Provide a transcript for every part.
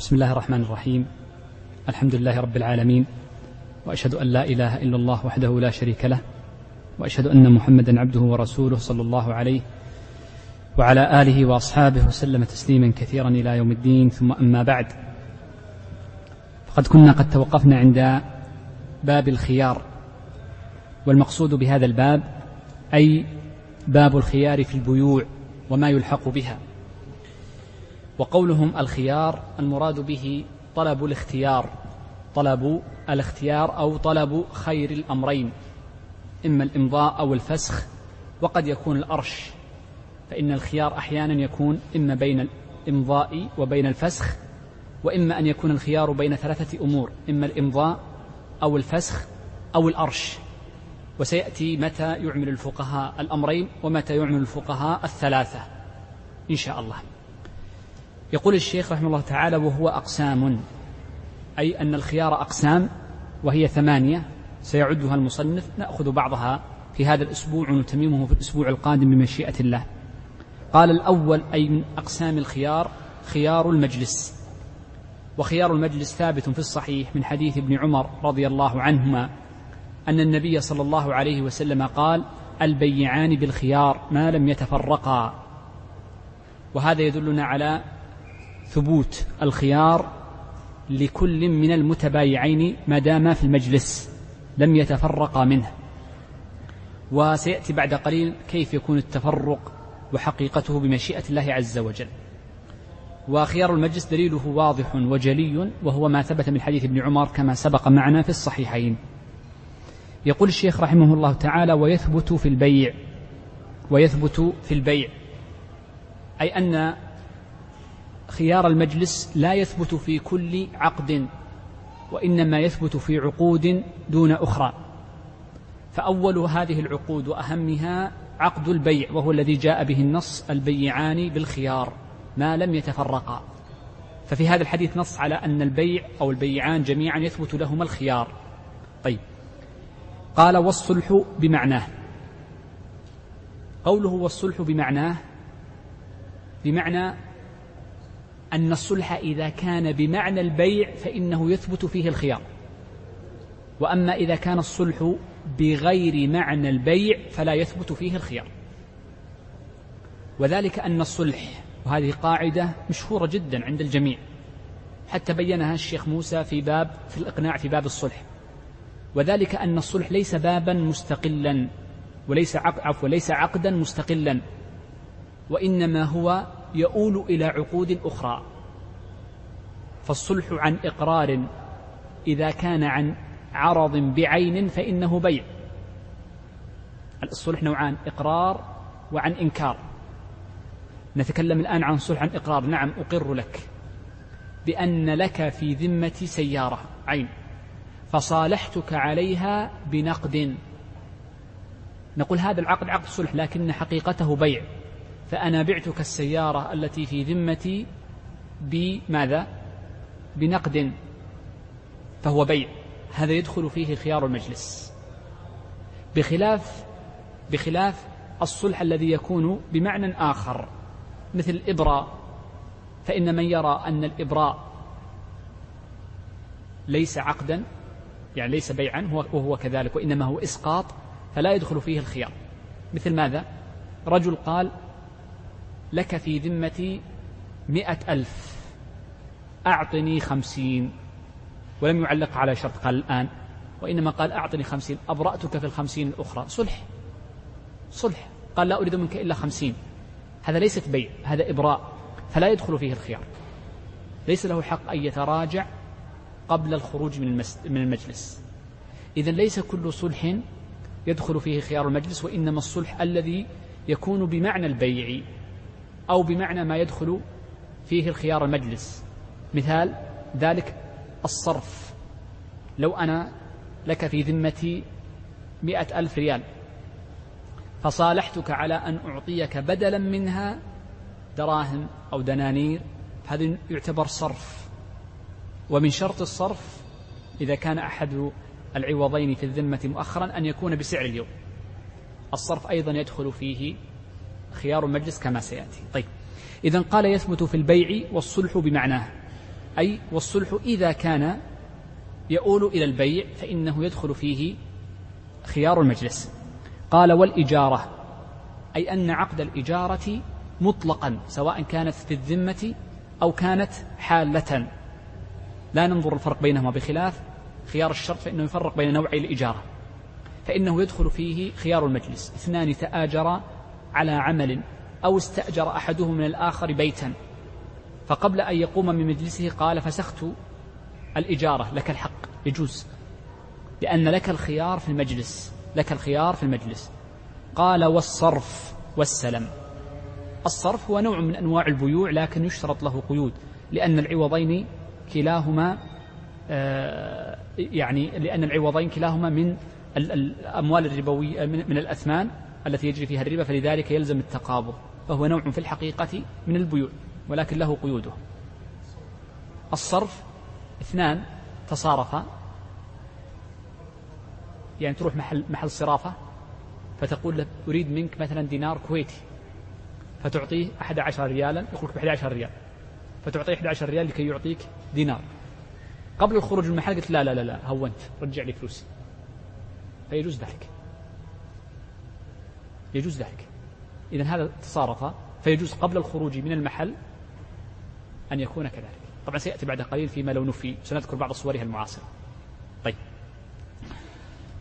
بسم الله الرحمن الرحيم. الحمد لله رب العالمين. وأشهد أن لا إله إلا الله وحده لا شريك له. وأشهد أن محمدا عبده ورسوله صلى الله عليه وعلى آله وأصحابه وسلم تسليما كثيرا إلى يوم الدين. ثم أما بعد فقد كنا قد توقفنا عند باب الخيار. والمقصود بهذا الباب أي باب الخيار في البيوع وما يلحق بها. وقولهم الخيار المراد به طلب الاختيار طلب الاختيار أو طلب خير الأمرين إما الإمضاء أو الفسخ وقد يكون الأرش فإن الخيار أحيانا يكون إما بين الإمضاء وبين الفسخ وإما أن يكون الخيار بين ثلاثة أمور إما الإمضاء أو الفسخ أو الأرش. وسيأتي متى يعمل الفقهاء الأمرين ومتى يعمل الفقهاء الثلاثة. إن شاء الله. يقول الشيخ رحمه الله تعالى وهو أقسام أي أن الخيار أقسام وهي ثمانية سيعدها المصنف نأخذ بعضها في هذا الأسبوع ونتممه في الأسبوع القادم بمشيئة الله. قال الأول أي من أقسام الخيار خيار المجلس. وخيار المجلس ثابت في الصحيح من حديث ابن عمر رضي الله عنهما أن النبي صلى الله عليه وسلم قال البيعان بالخيار ما لم يتفرقا. وهذا يدلنا على ثبوت الخيار لكل من المتبايعين ما داما في المجلس لم يتفرقا منه. وسيأتي بعد قليل كيف يكون التفرق وحقيقته بمشيئة الله عز وجل. وخيار المجلس دليله واضح وجلي وهو ما ثبت من حديث ابن عمر كما سبق معنا في الصحيحين. يقول الشيخ رحمه الله تعالى ويثبت في البيع ويثبت في البيع. أي أن خيار المجلس لا يثبت في كل عقد وإنما يثبت في عقود دون أخرى. فأول هذه العقود وأهمها عقد البيع وهو الذي جاء به النص البيعان بالخيار ما لم يتفرقا. ففي هذا الحديث نص على أن البيع أو البيعان جميعا يثبت لهما الخيار. طيب. قال والصلح بمعناه. قوله والصلح بمعناه بمعنى أن الصلح إذا كان بمعنى البيع فإنه يثبت فيه الخيار. وأما إذا كان الصلح بغير معنى البيع فلا يثبت فيه الخيار. وذلك أن الصلح وهذه قاعدة مشهورة جدا عند الجميع. حتى بينها الشيخ موسى في باب في الإقناع في باب الصلح. وذلك أن الصلح ليس بابا مستقلا وليس عفوا وليس عقدا مستقلا. وإنما هو يؤول إلى عقود أخرى. فالصلح عن إقرار إذا كان عن عرض بعين فإنه بيع. الصلح نوعان إقرار وعن إنكار. نتكلم الآن عن صلح عن إقرار. نعم أقر لك بأن لك في ذمتي سيارة. عين. فصالحتك عليها بنقد. نقول هذا العقد عقد صلح لكن حقيقته بيع. فأنا بعتك السيارة التي في ذمتي بماذا؟ بنقد فهو بيع هذا يدخل فيه خيار المجلس بخلاف بخلاف الصلح الذي يكون بمعنى آخر مثل الإبراء فإن من يرى أن الإبراء ليس عقدا يعني ليس بيعا وهو كذلك وإنما هو إسقاط فلا يدخل فيه الخيار مثل ماذا؟ رجل قال لك في ذمتي مئة ألف. أعطني خمسين. ولم يعلق على شرط قال الآن. وإنما قال أعطني خمسين. أبرأتك في الخمسين الأخرى. صلح. صلح. قال لا أريد منك إلا خمسين. هذا ليست بيع هذا إبراء. فلا يدخل فيه الخيار. ليس له حق أن يتراجع قبل الخروج من, من المجلس. إذا ليس كل صلح يدخل فيه خيار المجلس وإنما الصلح الذي يكون بمعنى البيع. أو بمعنى ما يدخل فيه الخيار المجلس. مثال ذلك الصرف. لو أنا لك في ذمتي مئة ألف ريال فصالحتك على أن أعطيك بدلا منها دراهم أو دنانير هذا يعتبر صرف. ومن شرط الصرف إذا كان أحد العوضين في الذمة مؤخرا أن يكون بسعر اليوم. الصرف أيضا يدخل فيه خيار المجلس كما سيأتي. طيب. إذا قال يثبت في البيع والصلح بمعناه. أي والصلح إذا كان يؤول إلى البيع فإنه يدخل فيه خيار المجلس. قال والإجارة. أي أن عقد الإجارة مطلقا سواء كانت في الذمة أو كانت حالة. لا ننظر الفرق بينهما بخلاف. خيار الشرط فإنه يفرق بين نوعي الإجارة. فإنه يدخل فيه خيار المجلس. اثنان تآجرا على عمل أو استأجر أحدهم من الآخر بيتا. فقبل أن يقوم من مجلسه قال فسخت الإجارة لك الحق. يجوز. لأن لك الخيار في المجلس لك الخيار في المجلس. قال والصرف والسلم. الصرف هو نوع من أنواع البيوع لكن يشترط له قيود لأن العوضين كلاهما آه، يعني لأن العوضين كلاهما من الأموال الربوية من الأثمان التي يجري فيها الربا فلذلك يلزم التقابض. فهو نوع في الحقيقة من البيوع ولكن له قيوده. الصرف اثنان تصارفا يعني تروح محل محل صرافة فتقول له أريد منك مثلا دينار كويتي فتعطيه أحد عشر ريالا يقول لك بأحد عشر ريال فتعطيه أحد عشر ريال لكي يعطيك دينار. قبل الخروج من المحل قلت لا لا لا لا هونت رجع لي فلوسي. فيجوز ذلك. يجوز ذلك. إذا هذا تصارف فيجوز قبل الخروج من المحل أن يكون كذلك. طبعا سيأتي بعد قليل فيما لو نفي. سنذكر بعض صورها المعاصرة. طيب.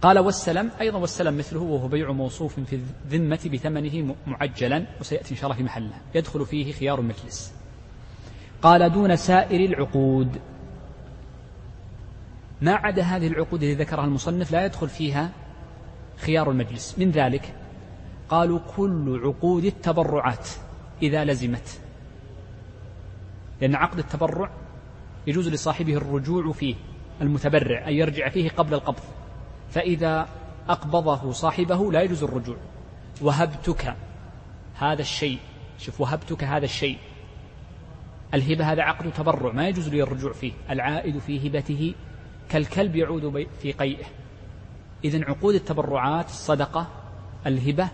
قال والسلم أيضا والسلم مثله وهو بيع موصوف في الذمة بثمنه معجلا وسيأتي إن شاء الله في محله. يدخل فيه خيار المجلس. قال دون سائر العقود. ما عدا هذه العقود التي ذكرها المصنف لا يدخل فيها خيار المجلس. من ذلك؟ قالوا كل عقود التبرعات إذا لزمت. لأن عقد التبرع يجوز لصاحبه الرجوع فيه المتبرع أن يرجع فيه قبل القبض. فإذا أقبضه صاحبه لا يجوز الرجوع. وهبتك هذا الشيء شوف وهبتك هذا الشيء. الهبة هذا عقد تبرع ما يجوز لي الرجوع فيه. العائد في هبته كالكلب يعود في قيئه. إذا عقود التبرعات الصدقة الهبة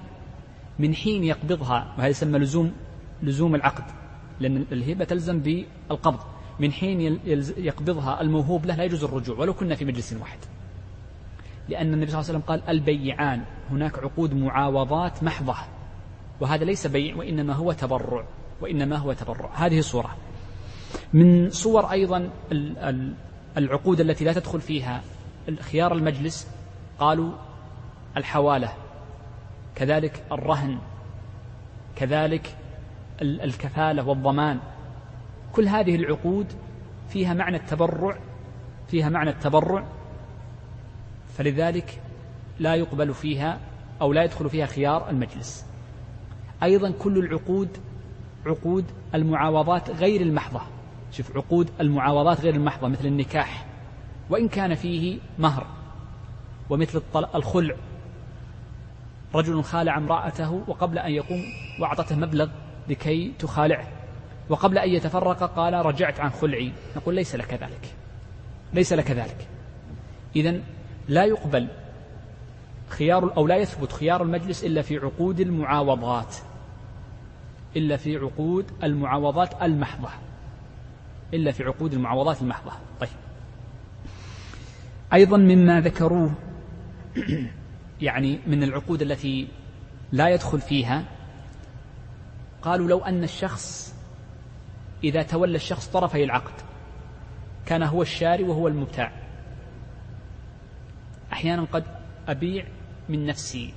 من حين يقبضها وهذا يسمى لزوم لزوم العقد لأن الهبة تلزم بالقبض. من حين يقبضها الموهوب له لا يجوز الرجوع ولو كنا في مجلس واحد. لأن النبي صلى الله عليه وسلم قال البيعان. هناك عقود معاوضات محضة. وهذا ليس بيع وإنما هو تبرع وإنما هو تبرع. هذه صورة من صور أيضا العقود التي لا تدخل فيها خيار المجلس قالوا الحوالة. كذلك الرهن كذلك الكفالة والضمان. كل هذه العقود فيها معنى التبرع فيها معنى التبرع فلذلك لا يقبل فيها أو لا يدخل فيها خيار المجلس. أيضا كل العقود عقود المعاوضات غير المحضة. شوف عقود المعاوضات غير المحضة مثل النكاح وإن كان فيه مهر ومثل الخلع رجل خالع امرأته وقبل أن يقوم وأعطته مبلغ لكي تخالعه. وقبل أن يتفرق قال رجعت عن خلعي. نقول ليس لك ذلك. ليس لك ذلك. إذا لا يقبل خيار أو لا يثبت خيار المجلس إلا في عقود المعاوضات. إلا في عقود المعاوضات المحضة. إلا في عقود المعاوضات المحضة. طيب. أيضا مما ذكروه يعني من العقود التي لا يدخل فيها. قالوا لو أن الشخص إذا تولى الشخص طرفي العقد كان هو الشاري وهو المبتاع. أحيانا قد أبيع من نفسي.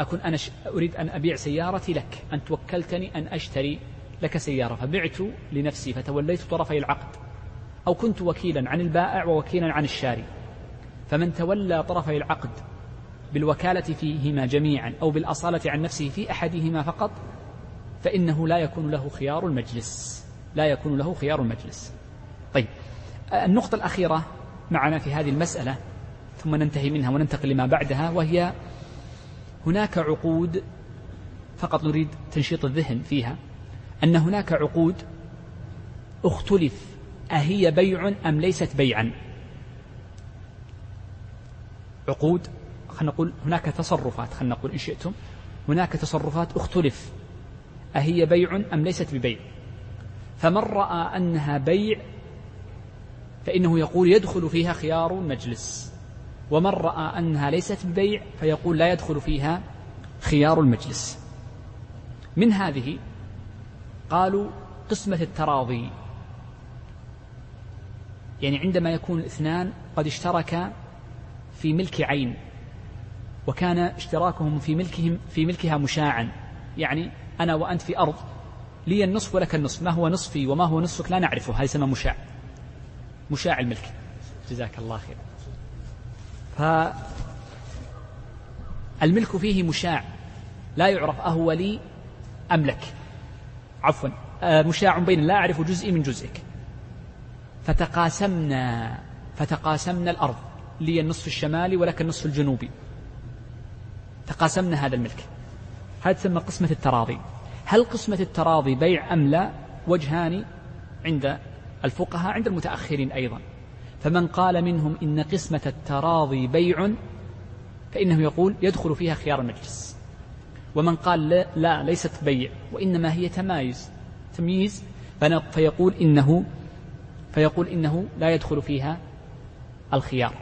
أكون أنا أريد أن أبيع سيارتي لك. أنت وكلتني أن أشتري لك سيارة. فبعت لنفسي فتوليت طرفي العقد. أو كنت وكيلا عن البائع ووكيلا عن الشاري. فمن تولى طرفي العقد بالوكالة فيهما جميعا أو بالأصالة عن نفسه في أحدهما فقط فإنه لا يكون له خيار المجلس. لا يكون له خيار المجلس. طيب النقطة الأخيرة معنا في هذه المسألة ثم ننتهي منها وننتقل لما بعدها وهي هناك عقود فقط نريد تنشيط الذهن فيها أن هناك عقود اختلف أهي بيع أم ليست بيعا؟ عقود خلينا نقول هناك تصرفات خلينا نقول إن شئتم هناك تصرفات اختلف. أهي بيع أم ليست ببيع؟ فمن رأى أنها بيع فإنه يقول يدخل فيها خيار المجلس. ومن رأى أنها ليست ببيع فيقول لا يدخل فيها خيار المجلس. من هذه؟ قالوا قسمة التراضي. يعني عندما يكون الاثنان قد اشتركا في ملك عين. وكان اشتراكهم في ملكهم في ملكها مشاعا. يعني أنا وأنت في أرض لي النصف ولك النصف. ما هو نصفي وما هو نصفك لا نعرفه. هذا يسمى مشاع. مشاع الملك. جزاك الله خير. فالملك فيه مشاع. لا يعرف أهو لي أم لك. عفوا. آه، مشاع بين لا أعرف جزئي من جزئك. فتقاسمنا فتقاسمنا الأرض. لي النصف الشمالي ولك النصف الجنوبي. تقاسمنا هذا الملك. هذا تسمى قسمة التراضي. هل قسمة التراضي بيع أم لا وجهان عند الفقهاء عند المتأخرين أيضا. فمن قال منهم إن قسمة التراضي بيع فإنه يقول يدخل فيها خيار المجلس. ومن قال لا, لا ليست بيع وإنما هي تمايز تمييز فيقول إنه فيقول إنه لا يدخل فيها الخيار.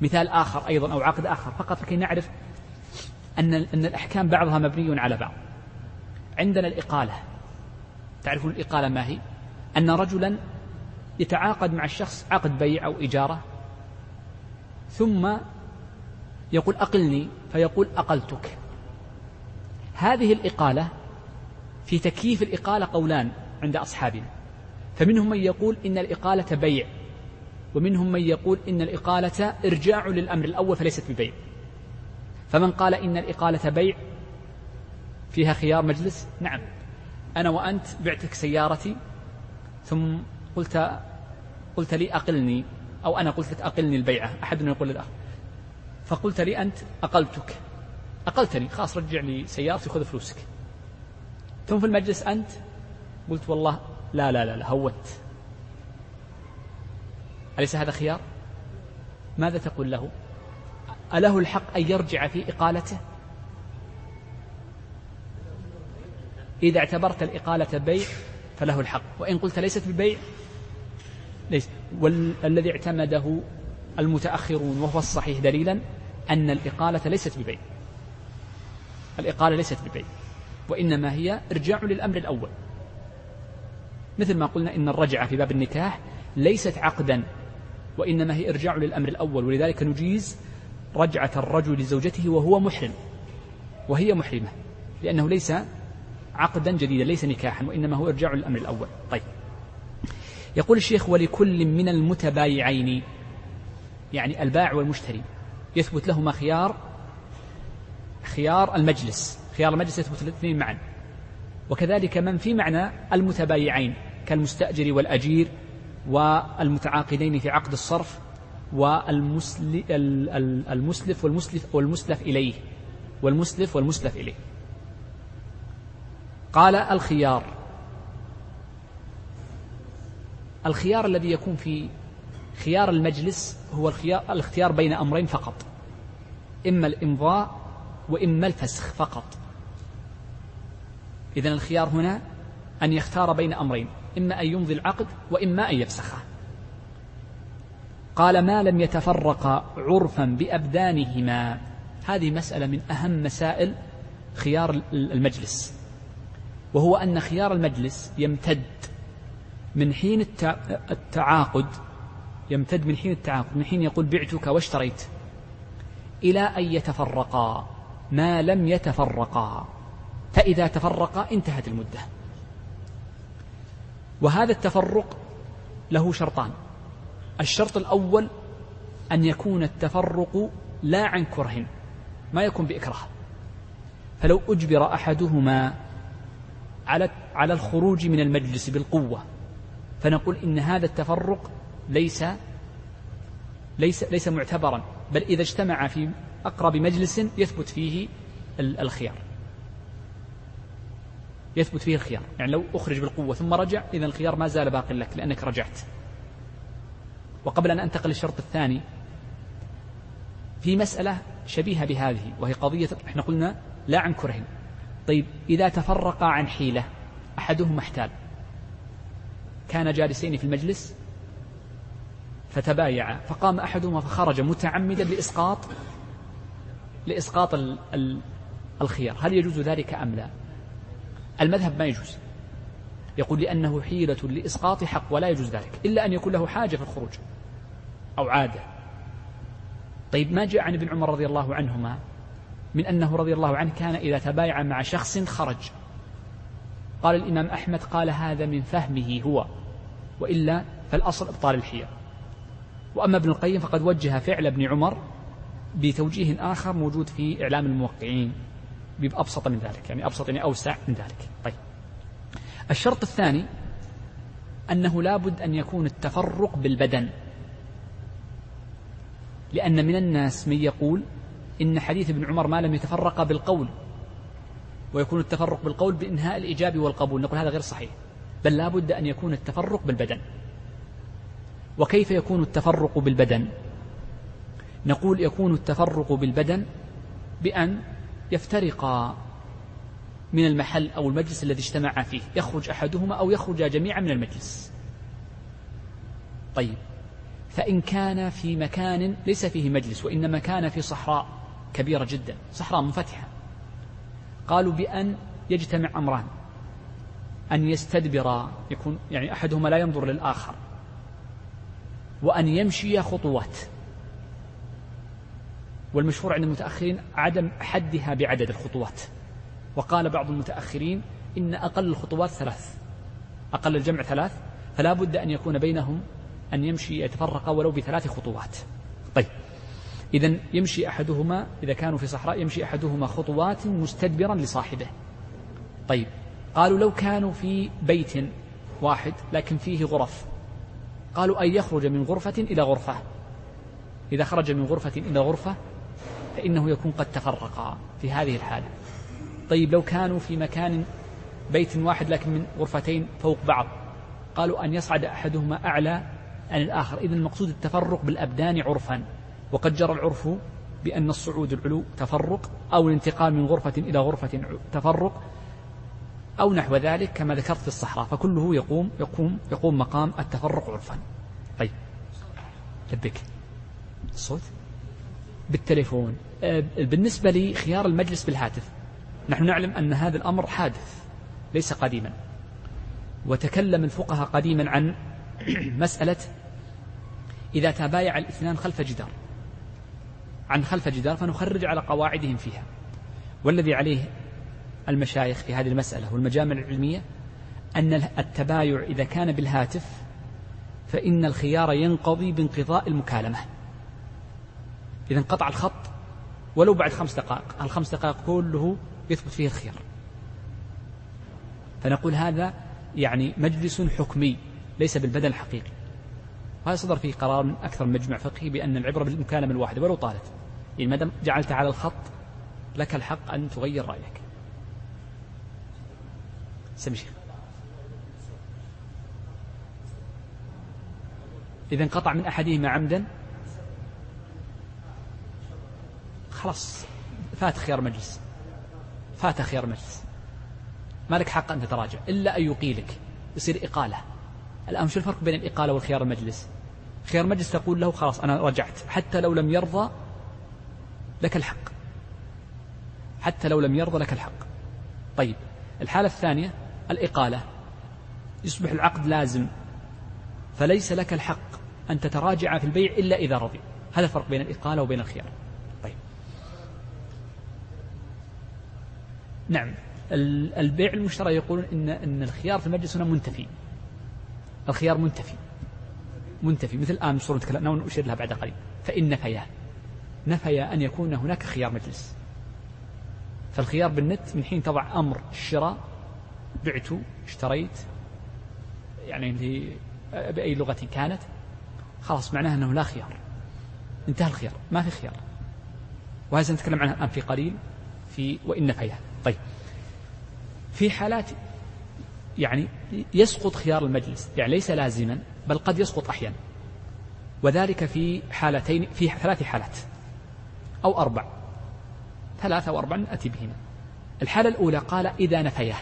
مثال آخر أيضا أو عقد آخر. فقط لكي نعرف أن أن الأحكام بعضها مبني على بعض. عندنا الإقالة. تعرفون الإقالة ما هي؟ أن رجلا يتعاقد مع الشخص عقد بيع أو إجارة ثم يقول أقلني فيقول أقلتك. هذه الإقالة في تكييف الإقالة قولان عند أصحابنا. فمنهم من يقول إن الإقالة بيع ومنهم من يقول إن الإقالة إرجاع للأمر الأول فليست ببيع. فمن قال إن الإقالة بيع فيها خيار مجلس؟ نعم. أنا وأنت بعتك سيارتي ثم قلت قلت لي أقلني أو أنا قلت لك أقلني البيعة أحدنا يقول للآخر. فقلت لي أنت أقلتك. أقلتني خلاص رجع لي سيارتي خذ فلوسك. ثم في المجلس أنت قلت والله لا لا لا, لا هوت. أليس هذا خيار؟ ماذا تقول له؟ أله الحق أن يرجع في إقالته؟ إذا اعتبرت الإقالة بيع فله الحق. وإن قلت ليست ببيع ليس. والذي اعتمده المتأخرون وهو الصحيح دليلا أن الإقالة ليست ببيع. الإقالة ليست ببيع وإنما هي إرجاع للأمر الأول. مثل ما قلنا إن الرجعة في باب النكاح ليست عقدا وإنما هي إرجاع للأمر الأول. ولذلك نجيز رجعة الرجل لزوجته وهو محرم وهي محرمة لأنه ليس عقدا جديدا ليس نكاحا وإنما هو إرجاع للأمر الأول. طيب. يقول الشيخ ولكل من المتبايعين. يعني البائع والمشتري. يثبت لهما خيار خيار المجلس. خيار المجلس يثبت الاثنين معا. وكذلك من في معنى المتبايعين كالمستأجر والأجير والمتعاقدين في عقد الصرف والمسلف والمسلف والمسلف إليه. والمسلف والمسلف إليه. قال الخيار. الخيار الذي يكون في خيار المجلس هو الخيار الاختيار بين أمرين فقط. إما الإمضاء وإما الفسخ فقط. إذن الخيار هنا أن يختار بين أمرين. إما أن يمضي العقد وإما أن يفسخه. قال ما لم يتفرقا عرفا بأبدانهما. هذه مسألة من أهم مسائل خيار المجلس. وهو أن خيار المجلس يمتد من حين التعاقد يمتد من حين التعاقد من حين يقول بعتك واشتريت إلى أن يتفرقا. ما لم يتفرقا. فإذا تفرقا انتهت المدة. وهذا التفرق له شرطان. الشرط الأول أن يكون التفرق لا عن كره ما يكون بإكراه. فلو أجبر أحدهما على على الخروج من المجلس بالقوة فنقول إن هذا التفرق ليس ليس ليس معتبرا بل إذا اجتمع في أقرب مجلس يثبت فيه الخيار. يثبت فيه الخيار. يعني لو أخرج بالقوة ثم رجع إذا الخيار ما زال باق لك لأنك رجعت. وقبل أن أنتقل للشرط الثاني في مسألة شبيهة بهذه وهي قضية إحنا قلنا لا عن كره. طيب إذا تفرقا عن حيلة أحدهما احتال. كان جالسين في المجلس فتبايع فقام أحدهما فخرج متعمدا لإسقاط لإسقاط ال ال الخيار. هل يجوز ذلك أم لا؟ المذهب ما يجوز. يقول لأنه حيلة لإسقاط حق ولا يجوز ذلك إلا أن يكون له حاجة في الخروج أو عادة. طيب ما جاء عن ابن عمر رضي الله عنهما من أنه رضي الله عنه كان إذا تبايع مع شخص خرج. قال الإمام أحمد قال هذا من فهمه هو وإلا فالأصل إبطال الحيل. وأما ابن القيم فقد وجه فعل ابن عمر بتوجيه آخر موجود في إعلام الموقعين بأبسط من ذلك يعني أبسط يعني أوسع من ذلك. طيب. الشرط الثاني أنه لابد أن يكون التفرق بالبدن. لأن من الناس من يقول إن حديث ابن عمر ما لم يتفرق بالقول ويكون التفرق بالقول بإنهاء الإيجاب والقبول. نقول هذا غير صحيح. بل لا بد أن يكون التفرق بالبدن. وكيف يكون التفرق بالبدن؟ نقول يكون التفرق بالبدن بأن يفترقا من المحل أو المجلس الذي اجتمعا فيه. يخرج أحدهما أو يخرج جميعا من المجلس. طيب. فإن كان في مكان ليس فيه مجلس وإنما كان في صحراء كبيرة جدا صحراء منفتحة. قالوا بأن يجتمع أمران. أن يستدبر يكون يعني أحدهما لا ينظر للآخر. وأن يمشي خطوات. والمشهور عند المتأخرين عدم حدها بعدد الخطوات. وقال بعض المتأخرين إن أقل الخطوات ثلاث أقل الجمع ثلاث فلا بد أن يكون بينهم أن يمشي يتفرق ولو بثلاث خطوات. طيب إذا يمشي أحدهما إذا كانوا في صحراء يمشي أحدهما خطوات مستدبرا لصاحبه. طيب قالوا لو كانوا في بيت واحد لكن فيه غرف قالوا أن يخرج من غرفة إلى غرفة. إذا خرج من غرفة إلى غرفة فإنه يكون قد تفرقا في هذه الحالة. طيب لو كانوا في مكان بيت واحد لكن من غرفتين فوق بعض قالوا أن يصعد أحدهما أعلى عن الآخر. إذا المقصود التفرق بالأبدان عرفا. وقد جرى العرف بأن الصعود العلو تفرق أو الانتقال من غرفة إلى غرفة تفرق أو نحو ذلك كما ذكرت في الصحراء. فكله يقوم يقوم يقوم مقام التفرق عرفا. طيب. لبك الصوت بالتليفون. آه، بالنسبة لي خيار المجلس بالهاتف. نحن نعلم أن هذا الأمر حادث ليس قديما. وتكلم الفقهاء قديما عن مسألة إذا تبايع الاثنان خلف جدار. عن خلف جدار فنخرج على قواعدهم فيها. والذي عليه المشايخ في هذه المسألة والمجامع العلمية أن التبايع إذا كان بالهاتف فإن الخيار ينقضي بانقضاء المكالمة. إذا انقطع الخط ولو بعد خمس دقائق الخمس دقائق كله يثبت فيه الخيار فنقول هذا يعني مجلس حكمي ليس بالبدن الحقيقي. وهذا صدر فيه قرار من أكثر من مجمع فقهي بأن العبرة بالمكالمة الواحدة ولو طالت. يعني ما دام جعلت على الخط لك الحق أن تغير رأيك. سمي شيخ. إذا انقطع من أحدهما عمدا خلاص فات خيار مجلس فات خيار مجلس ما لك حق أن تتراجع إلا أن يقيلك يصير إقالة. الآن شو الفرق بين الإقالة والخيار المجلس؟ خيار المجلس تقول له خلاص أنا رجعت حتى لو لم يرضى لك الحق. حتى لو لم يرضى لك الحق. طيب الحالة الثانية الإقالة. يصبح العقد لازم فليس لك الحق أن تتراجع في البيع إلا إذا رضي. هذا الفرق بين الإقالة وبين الخيار طيب نعم. البيع المشترى يقولون إن إن الخيار في المجلس هنا منتفي. الخيار منتفي. منتفي. مثل الآن مشروع نتكلم نشير لها بعد قليل. فإن نفيا. نفيا أن يكون هناك خيار مجلس. فالخيار بالنت من حين تضع أمر الشراء بعت اشتريت يعني بأي لغة كانت خلاص معناها أنه لا خيار. انتهى الخيار. ما في خيار. وهذا سنتكلم عنها الآن في قليل في وإن نفيا. طيب. في حالات يعني يسقط خيار المجلس يعني ليس لازما بل قد يسقط أحيانا. وذلك في حالتين في ثلاث حالات أو أربع. ثلاثة أو أربع نأتي بهما. الحالة الأولى قال إذا نفياه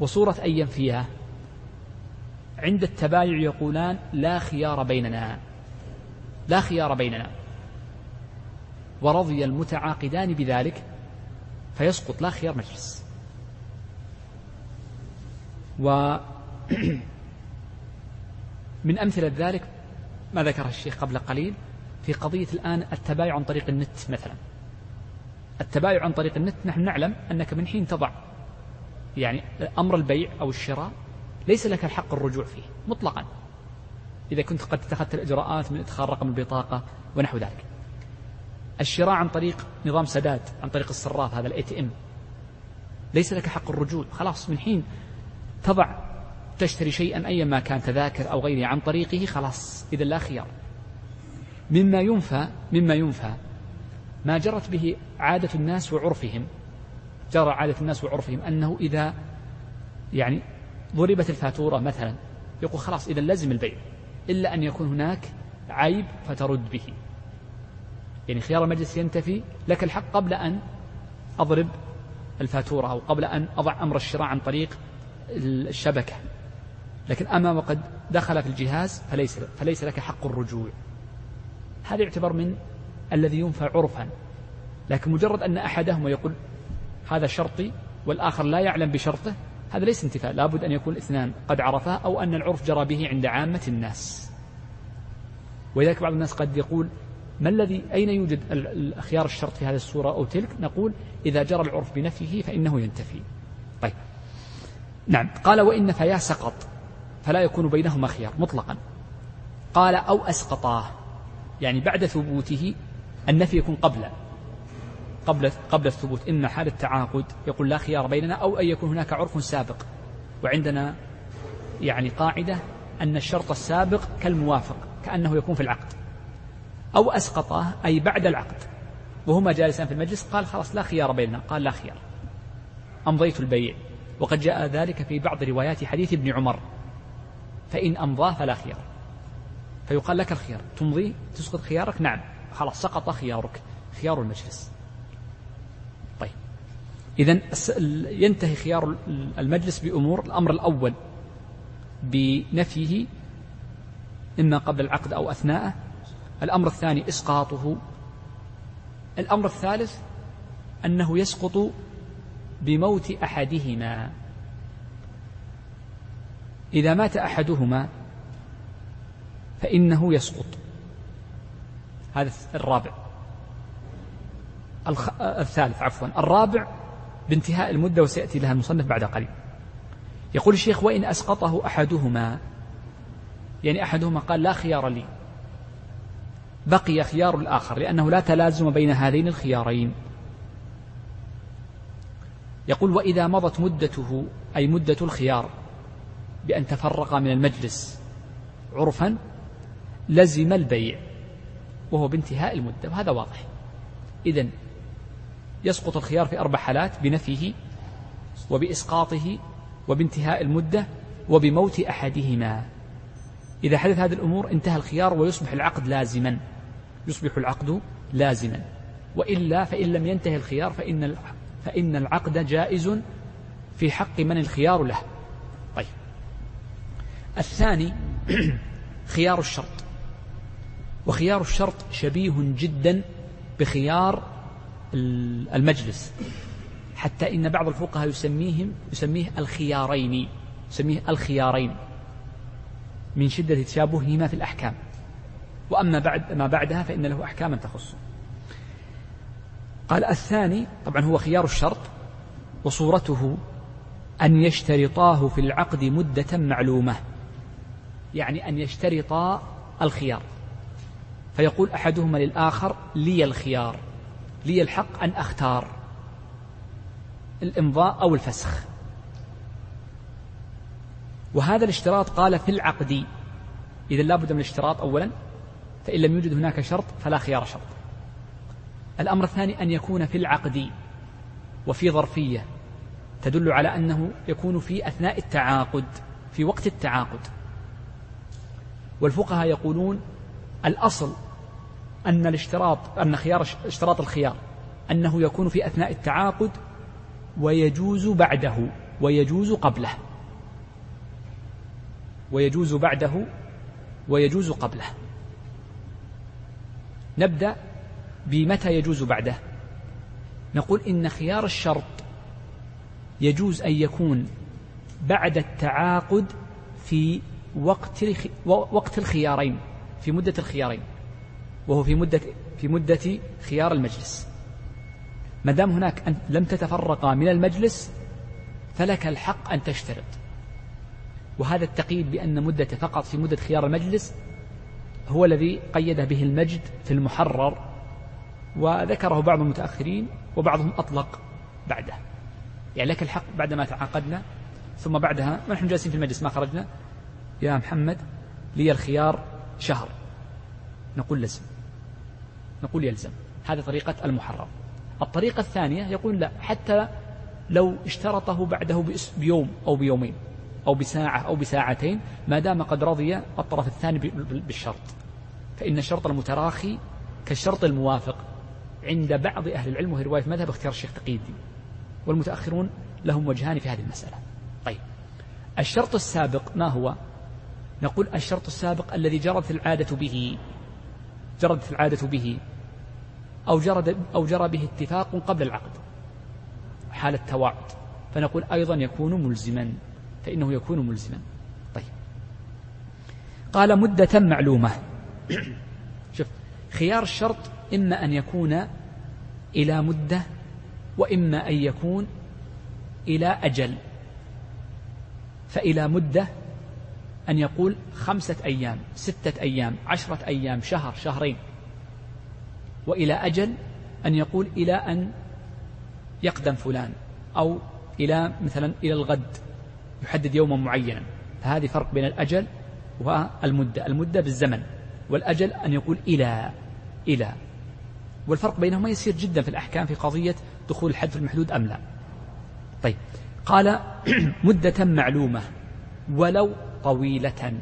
وصورة أن ينفيها عند التبايع يقولان لا خيار بيننا. لا خيار بيننا. ورضي المتعاقدان بذلك فيسقط لا خيار مجلس. و من أمثلة ذلك ما ذكره الشيخ قبل قليل في قضية الآن التبايع عن طريق النت مثلا. التبايع عن طريق النت نحن نعلم أنك من حين تضع يعني أمر البيع أو الشراء ليس لك الحق الرجوع فيه مطلقا. إذا كنت قد اتخذت الإجراءات من إدخال رقم البطاقة ونحو ذلك. الشراء عن طريق نظام سداد عن طريق الصراف هذا ال ATM ليس لك حق الرجوع خلاص من حين تضع تشتري شيئا ايا ما كان تذاكر أو غيره عن طريقه خلاص إذا لا خيار. مما ينفى مما ينفى ما جرت به عادة الناس وعرفهم جرى عادة الناس وعرفهم أنه إذا يعني ضربت الفاتورة مثلا يقول خلاص إذا لازم البيع إلا أن يكون هناك عيب فترد به. يعني خيار المجلس ينتفي لك الحق قبل أن أضرب الفاتورة أو قبل أن أضع أمر الشراء عن طريق الشبكة. لكن أما وقد دخل في الجهاز فليس, فليس لك حق الرجوع. هذا يعتبر من الذي ينفى عرفا. لكن مجرد أن أحدهما يقول هذا شرطي والآخر لا يعلم بشرطه هذا ليس انتفاء لابد أن يكون الاثنان قد عرفاه أو أن العرف جرى به عند عامة الناس. ولذلك بعض الناس قد يقول ما الذي أين يوجد خيار الشرط في هذه الصورة أو تلك؟ نقول إذا جرى العرف بنفيه فإنه ينتفي. طيب. نعم. قال وإن فيا سقط فلا يكون بينهما خيار مطلقا. قال أو أسقطاه يعني بعد ثبوته النفي يكون قبل قبل قبل الثبوت. إما حال التعاقد يقول لا خيار بيننا أو أن يكون هناك عرف سابق. وعندنا يعني قاعدة أن الشرط السابق كالموافق كأنه يكون في العقد. أو أسقطه أي بعد العقد. وهما جالسان في المجلس قال خلاص لا خيار بيننا قال لا خيار. أمضيت البيع. وقد جاء ذلك في بعض روايات حديث ابن عمر. فإن أمضاه فلا خيار. فيقال لك الخيار. تمضي تسقط خيارك؟ نعم. خلاص سقط خيارك. خيار المجلس. طيب. إذا ينتهي خيار المجلس بأمور الأمر الأول. بنفيه إما قبل العقد أو أثناءه الأمر الثاني إسقاطه. الأمر الثالث أنه يسقط بموت أحدهما. إذا مات أحدهما فإنه يسقط. هذا الرابع. الثالث عفوا. الرابع بانتهاء المدة وسيأتي لها المصنف بعد قليل. يقول الشيخ وإن أسقطه أحدهما. يعني أحدهما قال لا خيار لي. بقي خيار الآخر لأنه لا تلازم بين هذين الخيارين. يقول وإذا مضت مدته أي مدة الخيار بأن تفرق من المجلس عرفا لزم البيع وهو بانتهاء المدة وهذا واضح. إذا يسقط الخيار في أربع حالات بنفيه وبإسقاطه وبانتهاء المدة وبموت أحدهما. إذا حدث هذه الأمور انتهى الخيار ويصبح العقد لازما. يصبح العقد لازما. وإلا فإن لم ينتهي الخيار فإن فإن العقد جائز في حق من الخيار له. طيب. الثاني خيار الشرط. وخيار الشرط شبيه جدا بخيار المجلس. حتى إن بعض الفقهاء يسميهم يسميه الخيارين يسميه الخيارين. من شدة تشابههما في الأحكام. وأما بعد ما بعدها فإن له أحكاما تخصه. قال الثاني طبعا هو خيار الشرط وصورته أن يشترطاه في العقد مدة معلومة. يعني أن يشترطا الخيار. فيقول أحدهما للآخر لي الخيار لي الحق أن أختار. الإمضاء أو الفسخ. وهذا الاشتراط قال في العقد. إذا لابد من الاشتراط أولا. فإن لم يوجد هناك شرط فلا خيار شرط. الأمر الثاني أن يكون في العقد وفي ظرفية تدل على أنه يكون في أثناء التعاقد في وقت التعاقد. والفقهاء يقولون الأصل أن الاشتراط أن خيار اشتراط الخيار أنه يكون في أثناء التعاقد ويجوز بعده ويجوز قبله. ويجوز بعده ويجوز قبله. نبدأ بمتى يجوز بعده. نقول إن خيار الشرط يجوز أن يكون بعد التعاقد في وقت وقت الخيارين في مدة الخيارين وهو في مدة في مدة خيار المجلس. ما دام هناك أن لم تتفرقا من المجلس فلك الحق أن تشترط. وهذا التقييد بأن مدة فقط في مدة خيار المجلس هو الذي قيد به المجد في المحرر وذكره بعض المتأخرين وبعضهم أطلق بعده. يعني لك الحق بعدما تعاقدنا ثم بعدها ونحن جالسين في المجلس ما خرجنا. يا محمد لي الخيار شهر. نقول لزم. نقول يلزم. هذه طريقة المحرر. الطريقة الثانية يقول لا حتى لو اشترطه بعده بيوم أو بيومين. أو بساعة أو بساعتين ما دام قد رضي الطرف الثاني بالشرط. فإن الشرط المتراخي كالشرط الموافق عند بعض أهل العلم وهي رواية مذهب اختيار الشيخ تقي الدين والمتأخرون لهم وجهان في هذه المسألة. طيب. الشرط السابق ما هو؟ نقول الشرط السابق الذي جرت العادة به. جرت العادة به. أو جرد أو جرى به اتفاق قبل العقد. حال التوعد. فنقول أيضا يكون ملزما. فإنه يكون ملزما. طيب. قال مدة معلومة. شوف خيار الشرط إما أن يكون إلى مدة وإما أن يكون إلى أجل. فإلى مدة أن يقول خمسة أيام ستة أيام عشرة أيام شهر شهرين. وإلى أجل أن يقول إلى أن يقدم فلان أو إلى مثلا إلى الغد. يحدد يوما معينا. فهذه فرق بين الأجل والمدة المدة بالزمن والأجل أن يقول إلى إلى. والفرق بينهما يسير جدا في الأحكام في قضية دخول الحد في المحدود أم لا. طيب. قال مدة معلومة ولو طويلة.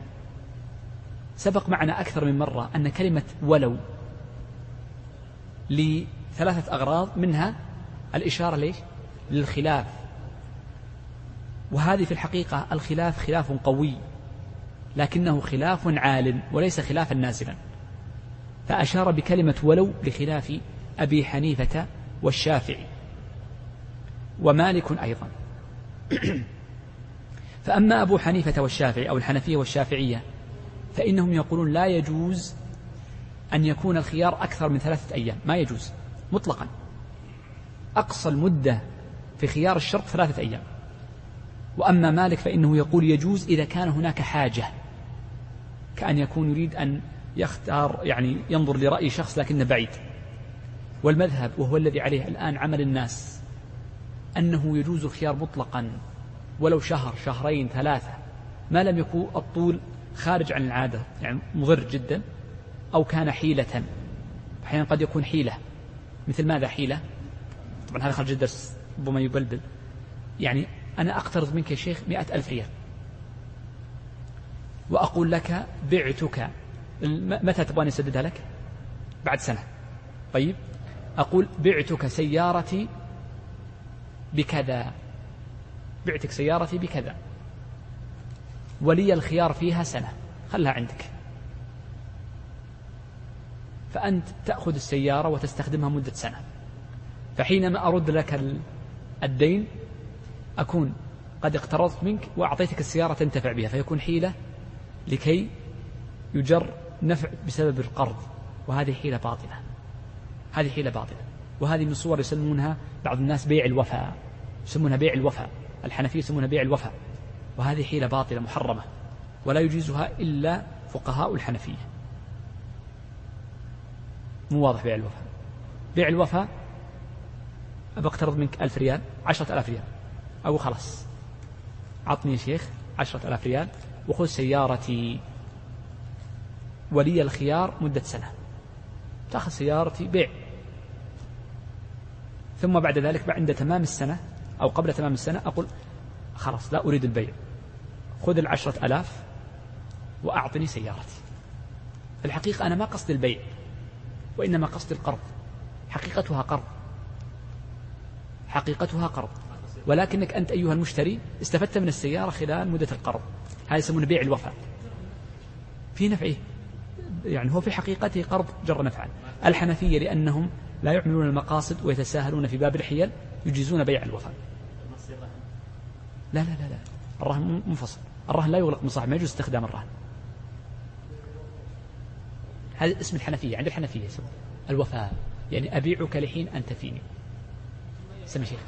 سبق معنا أكثر من مرة أن كلمة ولو لثلاثة أغراض منها الإشارة ليش للخلاف. وهذه في الحقيقة الخلاف خلاف قوي لكنه خلاف عال وليس خلافا نازلا. فأشار بكلمة ولو لخلاف أبي حنيفة والشافعي ومالك أيضا. فأما أبو حنيفة والشافعي أو الحنفية والشافعية فإنهم يقولون لا يجوز أن يكون الخيار أكثر من ثلاثة أيام. ما يجوز مطلقا. أقصى المدة في خيار الشرط ثلاثة أيام. وأما مالك فإنه يقول يجوز إذا كان هناك حاجة كأن يكون يريد أن يختار يعني ينظر لرأي شخص لكنه بعيد. والمذهب وهو الذي عليه الآن عمل الناس أنه يجوز الخيار مطلقا ولو شهر شهرين ثلاثة ما لم يكن الطول خارج عن العادة يعني مضر جدا أو كان حيلة. أحيانا قد يكون حيلة. مثل ماذا حيلة؟ طبعا هذا خارج الدرس ربما يبلبل. يعني أنا أقترض منك يا شيخ مئة ألف ريال. وأقول لك بعتك. متى تبغاني أسددها لك؟ بعد سنة. طيب. أقول بعتك سيارتي بكذا. بعتك سيارتي بكذا. ولي الخيار فيها سنة. خلها عندك. فأنت تأخذ السيارة وتستخدمها مدة سنة. فحينما أرد لك الدين أكون قد اقترضت منك وأعطيتك السيارة تنتفع بها فيكون حيلة لكي يجر نفع بسبب القرض. وهذه حيلة باطلة. هذه حيلة باطلة. وهذه من صور يسمونها بعض الناس بيع الوفاء. يسمونها بيع الوفاء. الحنفية يسمونها بيع الوفاء. وهذه حيلة باطلة محرمة. ولا يجيزها إلا فقهاء الحنفية. مو واضح بيع الوفاء. بيع الوفاء أبى أقترض منك ألف ريال عشرة ألاف ريال. أو خلاص. عطني يا شيخ عشرة ألاف ريال وخذ سيارتي. ولي الخيار مدة سنة. تأخذ سيارتي بيع. ثم بعد ذلك عند تمام السنة أو قبل تمام السنة أقول خلاص لا أريد البيع. خذ العشرة ألاف وأعطني سيارتي. في الحقيقة أنا ما قصد البيع وإنما قصد القرض. حقيقتها قرض. حقيقتها قرض. ولكنك أنت أيها المشتري استفدت من السيارة خلال مدة القرض. هذا يسمونه بيع الوفاء. في نفعه. يعني هو في حقيقته قرض جر نفعا الحنفية لأنهم لا يعملون المقاصد ويتساهلون في باب الحيل يجيزون بيع الوفاء. لا لا لا لا. الرهن منفصل. الرهن لا يغلق من صاحب ما يجوز استخدام الرهن. هذا اسم الحنفية عند الحنفية الوفاء. يعني أبيعك لحين أنت فيني. سمي شيخ.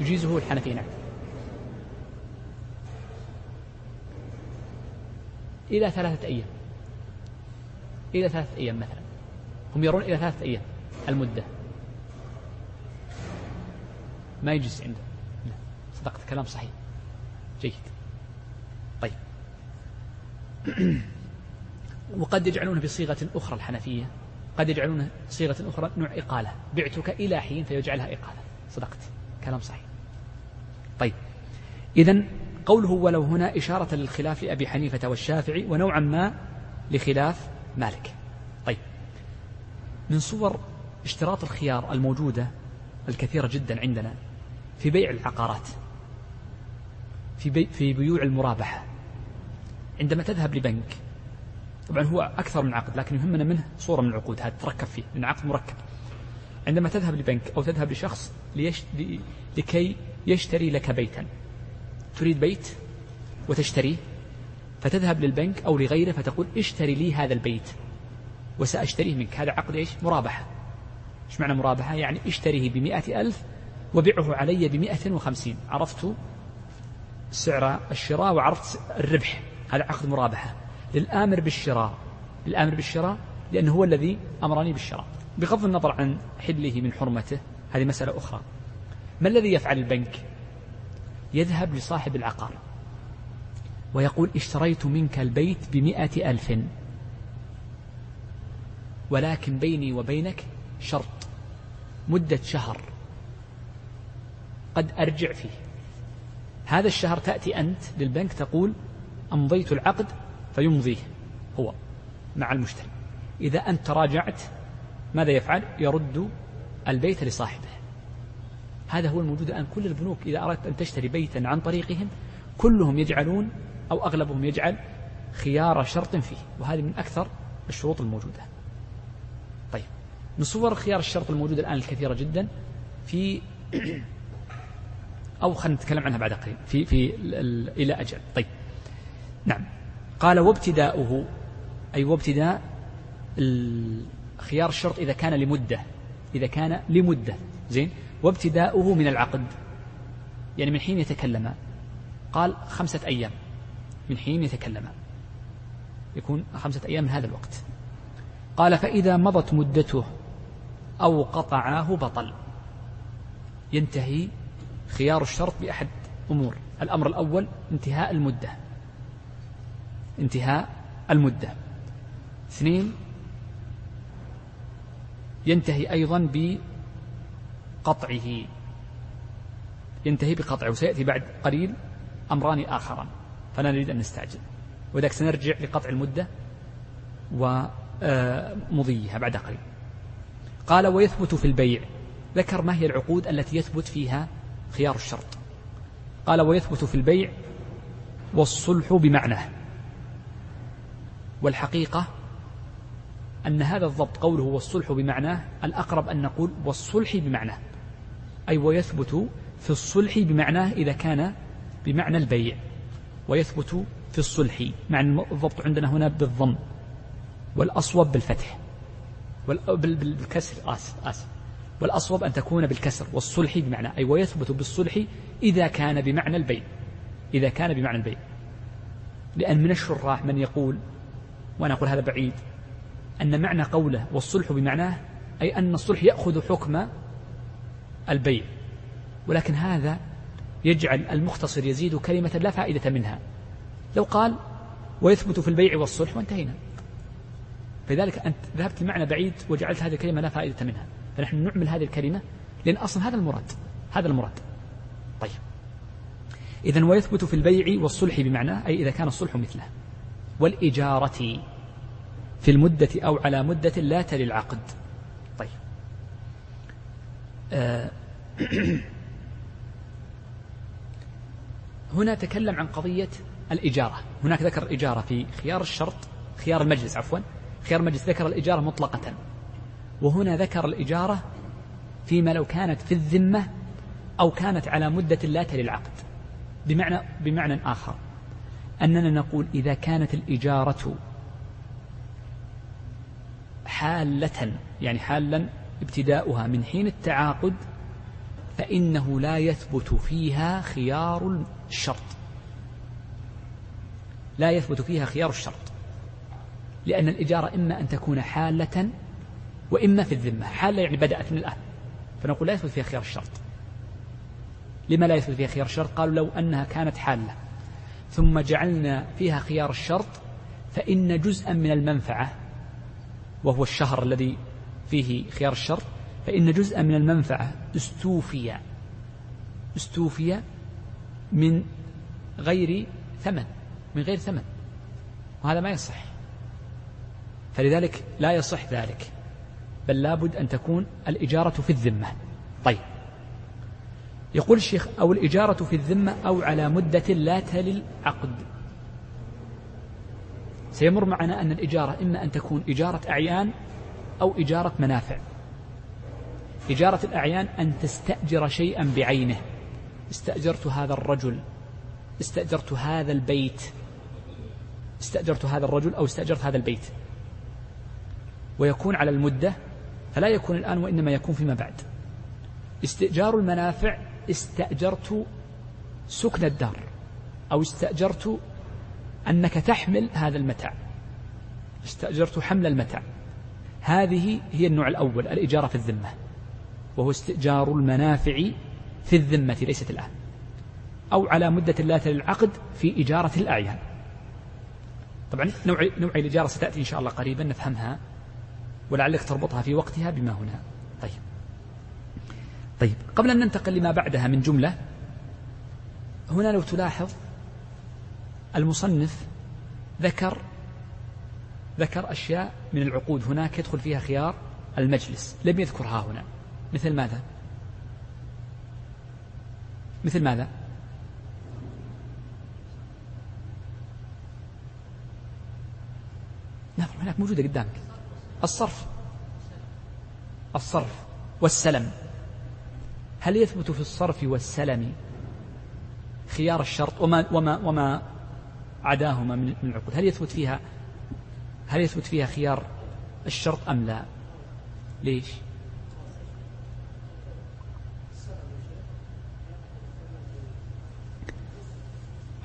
يجيزه الحنفية نعم. إلى ثلاثة أيام. إلى ثلاثة أيام مثلا. هم يرون إلى ثلاثة أيام المدة. ما يجلس عنده. لا صدقت كلام صحيح. جيد. طيب. وقد يجعلونه بصيغة أخرى الحنفية. قد يجعلونه صيغة أخرى نوع إقالة. بعتك إلى حين فيجعلها إقالة. صدقت. كلام صحيح. طيب. إذا قوله ولو هنا إشارة للخلاف لأبي حنيفة والشافعي ونوعا ما لخلاف مالك. طيب. من صور اشتراط الخيار الموجودة الكثيرة جدا عندنا في بيع العقارات في, بي في بيوع المرابحة. عندما تذهب لبنك طبعا هو أكثر من عقد لكن يهمنا منه صورة من العقود هذا تركب فيه من عقد مركب. عندما تذهب لبنك أو تذهب لشخص ليش لكي يشتري لك بيتا. تريد بيت وتشتريه فتذهب للبنك أو لغيره فتقول اشتري لي هذا البيت وسأشتريه منك. هذا عقد إيش؟ مرابحة. إيش معنى مرابحة؟ يعني اشتريه بمئة ألف وبيعه علي بمئة وخمسين. عرفت سعر الشراء وعرفت الربح. هذا عقد مرابحة. للآمر بالشراء. الآمر بالشراء لأنه هو الذي أمرني بالشراء. بغض النظر عن حله من حرمته هذه مسألة أخرى. ما الذي يفعل البنك؟ يذهب لصاحب العقار ويقول اشتريت منك البيت بمئة ألف. ولكن بيني وبينك شرط مدة شهر قد أرجع فيه. هذا الشهر تأتي أنت للبنك تقول أمضيت العقد فيمضيه هو مع المشتري. إذا أنت تراجعت ماذا يفعل؟ يرد البيت لصاحبه. هذا هو الموجود الآن. كل البنوك إذا أردت أن تشتري بيتا عن طريقهم كلهم يجعلون أو أغلبهم يجعل خيار شرط فيه وهذه من أكثر الشروط الموجودة. طيب من صور خيار الشرط الموجودة الآن الكثيرة جدا في أو خلينا نتكلم عنها بعد قليل في في إلى أجل. طيب نعم. قال وابتداؤه أي وابتداء خيار الشرط إذا كان لمدة إذا كان لمدة. زين؟ وابتداؤه من العقد. يعني من حين يتكلم. قال خمسة أيام. من حين يتكلم. يكون خمسة أيام من هذا الوقت. قال فإذا مضت مدته أو قطعاه بطل. ينتهي خيار الشرط بأحد أمور. الأمر الأول انتهاء المدة. انتهاء المدة. اثنين ينتهي أيضا بقطعه ينتهي بقطعه وسيأتي بعد قليل أمران آخران. فلا نريد أن نستعجل. وذلك سنرجع لقطع المدة ومضيها بعد قليل. قال ويثبت في البيع. ذكر ما هي العقود التي يثبت فيها خيار الشرط. قال ويثبت في البيع والصلح بمعناه. والحقيقة أن هذا الضبط قوله والصلح بمعناه الأقرب أن نقول والصلح بمعناه أي ويثبت في الصلح بمعناه إذا كان بمعنى البيع. ويثبت في الصلح. مع الضبط عندنا هنا بالضم. والأصوب بالفتح. بالكسر. آسف آسف والأصوب أن تكون بالكسر. والصلح بمعنى. أي ويثبت بالصلح إذا كان بمعنى البيع. إذا كان بمعنى البيع. لأن من الشراح من يقول وأنا أقول هذا بعيد أن معنى قوله والصلح بمعناه أي أن الصلح يأخذ حكم البيع. ولكن هذا يجعل المختصر يزيد كلمة لا فائدة منها. لو قال ويثبت في البيع والصلح وانتهينا. فلذلك أنت ذهبت لمعنى بعيد وجعلت هذه الكلمة لا فائدة منها. فنحن نعمل هذه الكلمة لأن أصلا هذا المراد هذا المراد. طيب. إذا ويثبت في البيع والصلح بمعنى أي إذا كان الصلح مثله. والإجارة في المدة أو على مدة لا تلي العقد. طيب. آه هنا تكلم عن قضية الإجارة. هناك ذكر الإجارة في خيار الشرط خيار المجلس عفوا خيار المجلس ذكر الإجارة مطلقة وهنا ذكر الإجارة فيما لو كانت في الذمة أو كانت على مدة لا تلي العقد. بمعنى بمعنى آخر. أننا نقول إذا كانت الإجارة حالة يعني حالا ابتداؤها من حين التعاقد فإنه لا يثبت فيها خيار الشرط. لا يثبت فيها خيار الشرط. لأن الإجارة إما أن تكون حالة وإما في الذمة. حالة يعني بدأت من الآن. فنقول لا يثبت فيها خيار الشرط. لما لا يثبت فيها خيار الشرط؟ قالوا لو أنها كانت حالة. ثم جعلنا فيها خيار الشرط. فإن جزءا من المنفعة وهو الشهر الذي فيه خيار الشرط فإن جزءا من المنفعة استوفي استوفي من غير ثمن من غير ثمن. وهذا ما يصح. فلذلك لا يصح ذلك. بل لابد أن تكون الإجارة في الذمة. طيب. يقول الشيخ أو الإجارة في الذمة أو على مدة لا تلي العقد. سيمر معنا أن الإجارة إما أن تكون إجارة أعيان أو إجارة منافع. إجارة الأعيان أن تستأجر شيئا بعينه. استأجرت هذا الرجل. استأجرت هذا البيت. استأجرت هذا الرجل أو استأجرت هذا البيت. ويكون على المدة فلا يكون الآن وإنما يكون فيما بعد. استئجار المنافع استأجرت سكن الدار أو استأجرت أنك تحمل هذا المتاع. استأجرت حمل المتاع. هذه هي النوع الأول الإجارة في الذمة. وهو استئجار المنافع في الذمة ليست الآن أو على مدة لا للعقد في إجارة الأعيان. طبعا نوع نوع الإجارة ستأتي إن شاء الله قريبا نفهمها ولعلك تربطها في وقتها بما هنا. طيب. طيب قبل أن ننتقل لما بعدها من جملة هنا لو تلاحظ المصنف ذكر ذكر أشياء من العقود هناك يدخل فيها خيار المجلس لم يذكرها هنا. مثل ماذا؟ مثل ماذا؟ نعم هناك موجودة قدامك. الصرف. الصرف والسلم. هل يثبت في الصرف والسلم خيار الشرط وما وما وما عداهما من العقود؟ هل يثبت فيها هل يثبت فيها خيار الشرط أم لا؟ ليش؟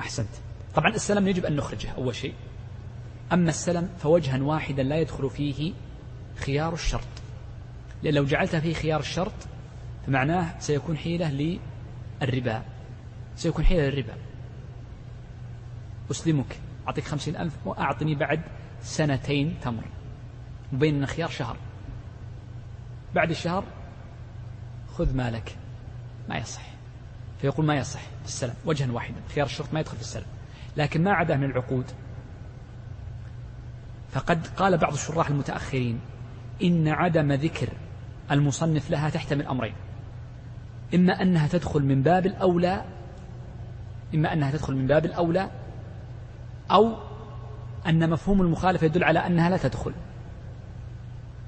أحسنت. طبعا السلم يجب أن نخرجه أول شيء. أما السلم فوجها واحدا لا يدخل فيه خيار الشرط. لأن لو جعلت فيه خيار الشرط فمعناه سيكون حيلة للربا. سيكون حيلة للربا. أسلمك. أعطيك خمسين ألف وأعطني بعد سنتين تمر. وبين خيار شهر. بعد الشهر خذ مالك. ما يصح. فيقول ما يصح في السلم وجها واحدا خيار الشرط ما يدخل في السلم لكن ما عدا من العقود. فقد قال بعض الشراح المتأخرين إن عدم ذكر المصنف لها تحتمل أمرين. إما أنها تدخل من باب الأولى إما أنها تدخل من باب الأولى أو أن مفهوم المخالفة يدل على أنها لا تدخل.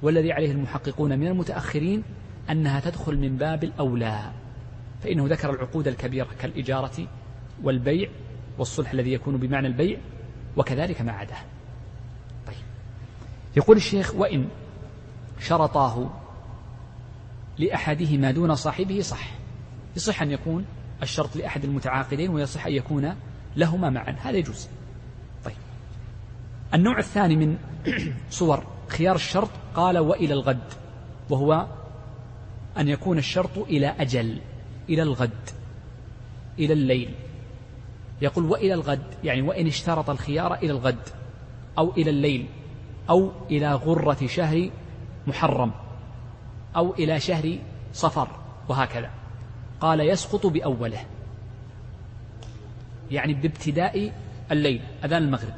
والذي عليه المحققون من المتأخرين أنها تدخل من باب الأولى. فإنه ذكر العقود الكبيرة كالإجارة والبيع والصلح الذي يكون بمعنى البيع وكذلك ما عداه. طيب. يقول الشيخ وإن شرطاه لأحدهما دون صاحبه صح. يصح أن يكون الشرط لأحد المتعاقدين ويصح أن يكون لهما معا. هذا يجوز. طيب. النوع الثاني من صور خيار الشرط قال وإلى الغد وهو أن يكون الشرط إلى أجل. إلى الغد إلى الليل. يقول وإلى الغد يعني وإن اشترط الخيار إلى الغد أو إلى الليل أو إلى غرة شهر محرم أو إلى شهر صفر وهكذا. قال يسقط بأوله يعني بابتداء الليل أذان المغرب.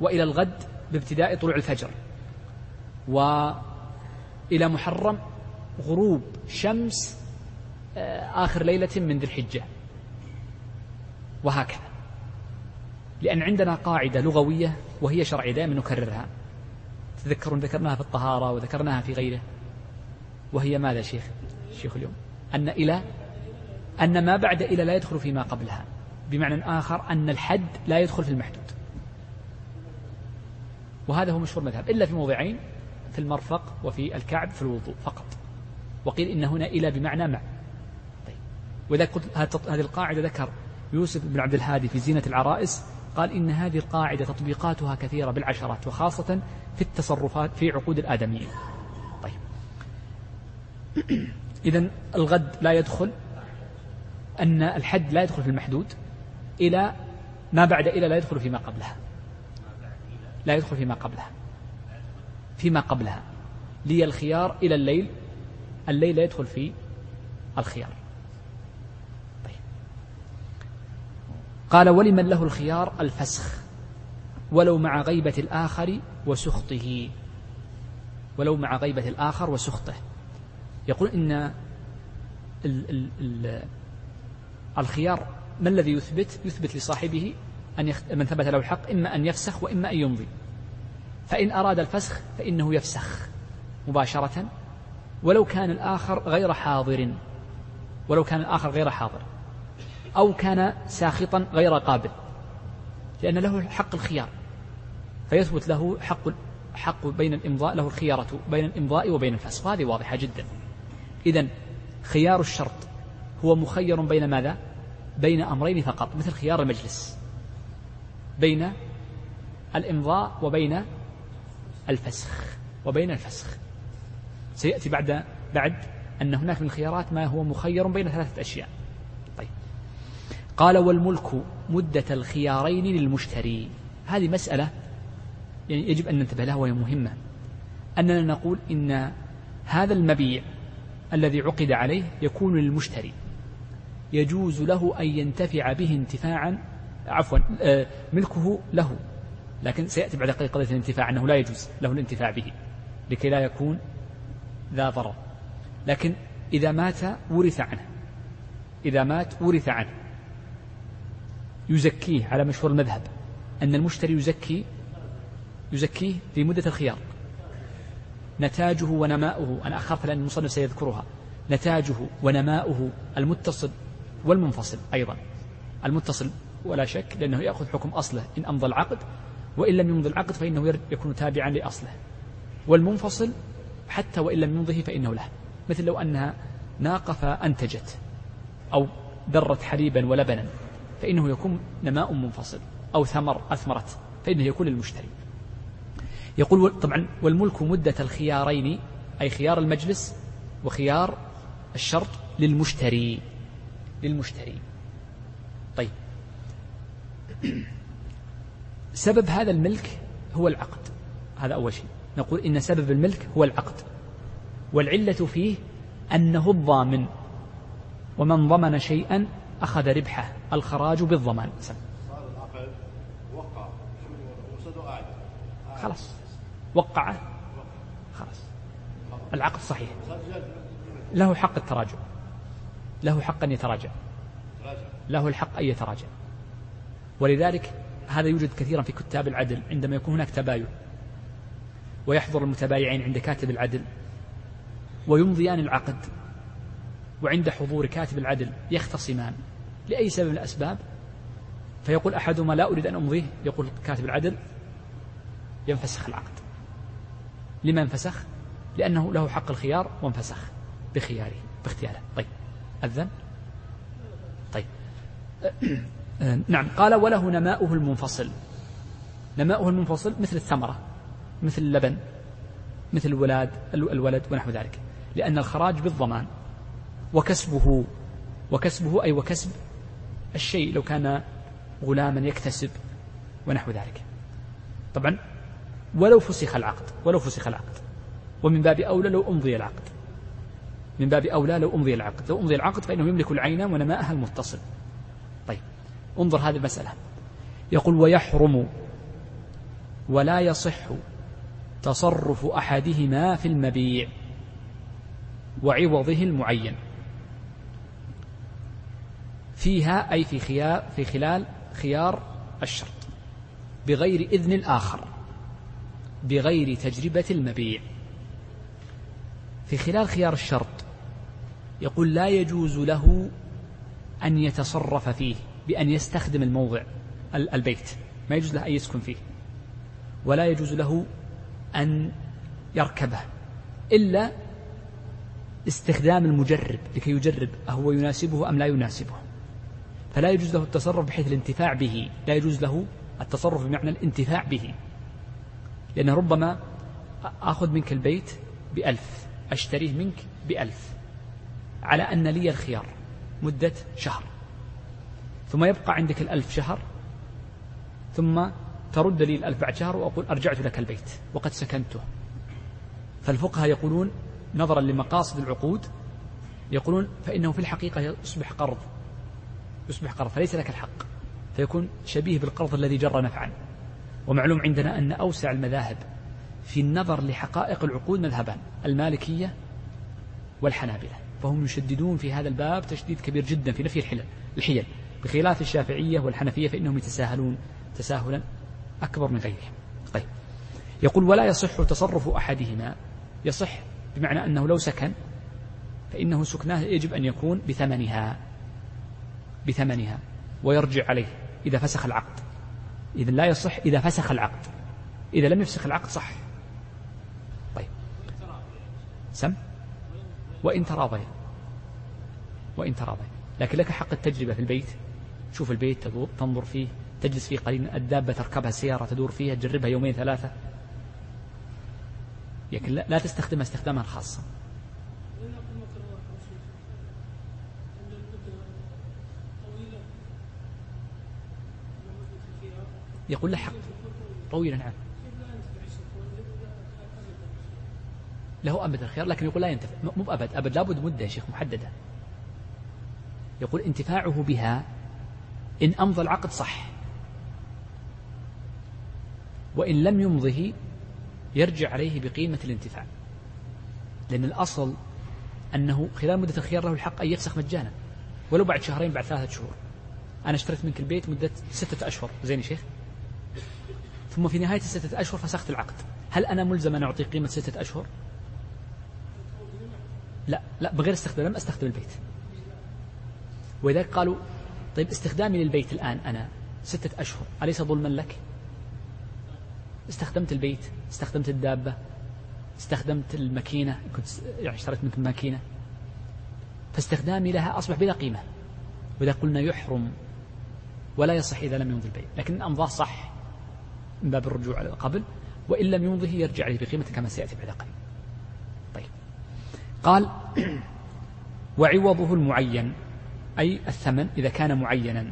وإلى الغد بابتداء طلوع الفجر. وإلى محرم غروب شمس آخر ليلة من ذي الحجة. وهكذا. لأن عندنا قاعدة لغوية وهي شرعية دائما نكررها. تذكرون ذكرناها في الطهارة وذكرناها في غيره. وهي ماذا شيخ؟ شيخ اليوم. أن إلى أن ما بعد إلى لا يدخل فيما قبلها. بمعنى آخر أن الحد لا يدخل في المحدود. وهذا هو مشهور مذهب. إلا في موضعين في المرفق وفي الكعب في الوضوء فقط. وقيل إن هنا إلى بمعنى مع وإذا قلت هذه القاعدة ذكر يوسف بن عبد الهادي في زينة العرائس قال إن هذه القاعدة تطبيقاتها كثيرة بالعشرات وخاصة في التصرفات في عقود الآدميين. طيب. إذا الغد لا يدخل أن الحد لا يدخل في المحدود إلى ما بعد إلى لا يدخل فيما قبلها. لا يدخل فيما قبلها. فيما قبلها. لي الخيار إلى الليل الليل لا يدخل في الخيار. قال ولمن له الخيار الفسخ ولو مع غيبة الآخر وسخطه. ولو مع غيبة الآخر وسخطه. يقول إن ال ال ال الخيار ما الذي يثبت؟ يثبت لصاحبه أن يخ... من ثبت له الحق إما أن يفسخ وإما أن يمضي. فإن أراد الفسخ فإنه يفسخ مباشرة. ولو كان الآخر غير حاضر. ولو كان الآخر غير حاضر. أو كان ساخطا غير قابل لأن له حق الخيار. فيثبت له حق حق بين الإمضاء له الخيارة بين الإمضاء وبين الفسخ هذه واضحة جدا. إذا خيار الشرط هو مخير بين ماذا؟ بين أمرين فقط مثل خيار المجلس. بين الإمضاء وبين الفسخ وبين الفسخ. سيأتي بعد بعد أن هناك من الخيارات ما هو مخير بين ثلاثة أشياء. قال والملك مدة الخيارين للمشتري. هذه مسألة يعني يجب أن ننتبه لها وهي مهمة. أننا نقول إن هذا المبيع الذي عقد عليه يكون للمشتري. يجوز له أن ينتفع به انتفاعا عفوا آه، ملكه له. لكن سيأتي بعد قليل قضية الانتفاع أنه لا يجوز له الانتفاع به لكي لا يكون ذا ضرر. لكن إذا مات ورث عنه. إذا مات ورث عنه. يزكيه على مشهور المذهب. أن المشتري يزكي يزكيه في مدة الخيار. نتاجه ونماؤه أنا أخاف لأن المصنف سيذكرها. نتاجه ونماؤه المتصل والمنفصل أيضا. المتصل ولا شك لأنه يأخذ حكم أصله. إن أمضى العقد وإن لم يمضي العقد فإنه يكون تابعا لأصله. والمنفصل حتى وإن لم يمضه فإنه له. مثل لو أنها ناقة فأنتجت أو ذرت حليبا ولبنا. فإنه يكون نماء منفصل أو ثمر أثمرت فإنه يكون للمشتري. يقول طبعا والملك مدة الخيارين أي خيار المجلس وخيار الشرط للمشتري. للمشتري. طيب. سبب هذا الملك هو العقد. هذا أول شيء. نقول إن سبب الملك هو العقد. والعلة فيه أنه الضامن. ومن ضمن شيئا أخذ ربحه. الخراج بالضمان. وقع خلاص. وقعه خلاص. العقد صحيح. له حق التراجع. له حق أن يتراجع. له الحق أن يتراجع. ولذلك هذا يوجد كثيرا في كتاب العدل عندما يكون هناك تباين. ويحضر المتبايعين عند كاتب العدل. ويمضيان العقد. وعند حضور كاتب العدل يختصمان. لأي سبب من الأسباب. فيقول أحدهما لا أريد أن أمضيه يقول كاتب العدل ينفسخ العقد. لما انفسخ؟ لأنه له حق الخيار وانفسخ بخياره باختياره. طيب أذن طيب. نعم قال وله نماؤه المنفصل. نماؤه المنفصل مثل الثمرة مثل اللبن مثل الولاد الولد ونحو ذلك. لأن الخراج بالضمان وكسبه وكسبه أي وكسب الشيء لو كان غلاما يكتسب ونحو ذلك. طبعا ولو فسخ العقد ولو فسخ العقد. ومن باب أولى لو أمضي العقد. من باب أولى لو أمضي العقد. لو أمضي العقد فإنه يملك العين ونماءها المتصل. طيب انظر هذه المسألة. يقول ويحرم ولا يصح تصرف أحدهما في المبيع وعوضه المعين. فيها أي في خيار في خلال خيار الشرط. بغير إذن الآخر. بغير تجربة المبيع. في خلال خيار الشرط يقول لا يجوز له أن يتصرف فيه بأن يستخدم الموضع البيت. ما يجوز له أن يسكن فيه. ولا يجوز له أن يركبه. إلا استخدام المجرب لكي يجرب أهو يناسبه أم لا يناسبه. فلا يجوز له التصرف بحيث الانتفاع به. لا يجوز له التصرف بمعنى الانتفاع به. لأنه ربما آخذ منك البيت بألف أشتريه منك بألف على أن لي الخيار مدة شهر. ثم يبقى عندك الألف شهر ثم ترد لي الألف بعد شهر وأقول أرجعت لك البيت وقد سكنته. فالفقهاء يقولون نظرا لمقاصد العقود يقولون فإنه في الحقيقة يصبح قرض. يصبح قرض فليس لك الحق. فيكون شبيه بالقرض الذي جر نفعا. ومعلوم عندنا أن أوسع المذاهب في النظر لحقائق العقود مذهبان المالكية والحنابلة. فهم يشددون في هذا الباب تشديد كبير جدا في نفي الحلل الحيل. بخلاف الشافعية والحنفية فإنهم يتساهلون تساهلا أكبر من غيرهم. طيب. يقول ولا يصح تصرف أحدهما. يصح بمعنى أنه لو سكن فإنه سكناه يجب أن يكون بثمنها. بثمنها ويرجع عليه إذا فسخ العقد. إذا لا يصح إذا فسخ العقد. إذا لم يفسخ العقد صح. طيب. سم. وإن تراضي وإن تراضي لكن لك حق التجربة في البيت. شوف البيت تنظر فيه تجلس فيه قليلا. الدابة تركبها السيارة تدور فيها تجربها يومين ثلاثة. لكن لا تستخدمها استخداما خاصا. يقول له حق. طويلا نعم له أبد الخيار لكن يقول لا ينتفع. مو أبد أبد لابد مدة يا شيخ محددة. يقول انتفاعه بها إن أمضى العقد صح. وإن لم يمضه يرجع عليه بقيمة الانتفاع. لأن الأصل أنه خلال مدة الخيار له الحق أن يفسخ مجانا. ولو بعد شهرين بعد ثلاثة شهور. أنا اشتريت منك البيت مدة ستة أشهر. زين يا شيخ؟ ثم في نهاية الستة أشهر فسخت العقد. هل أنا ملزم أن أعطي قيمة ستة أشهر؟ لا لا بغير استخدام لم أستخدم البيت. ولذلك قالوا طيب استخدامي للبيت الآن أنا ستة أشهر أليس ظلما لك؟ استخدمت البيت استخدمت الدابة استخدمت الماكينة كنت يعني اشتريت منك ماكينة. فاستخدامي لها أصبح بلا قيمة. وإذا قلنا يحرم ولا يصح إذا لم يمضي البيت. لكن أمضاه صح. من باب الرجوع على قبل وإن لم يمضه يرجع عليه بقيمة كما سيأتي بعد قليل. طيب. قال وعوضه المعين أي الثمن إذا كان معينا.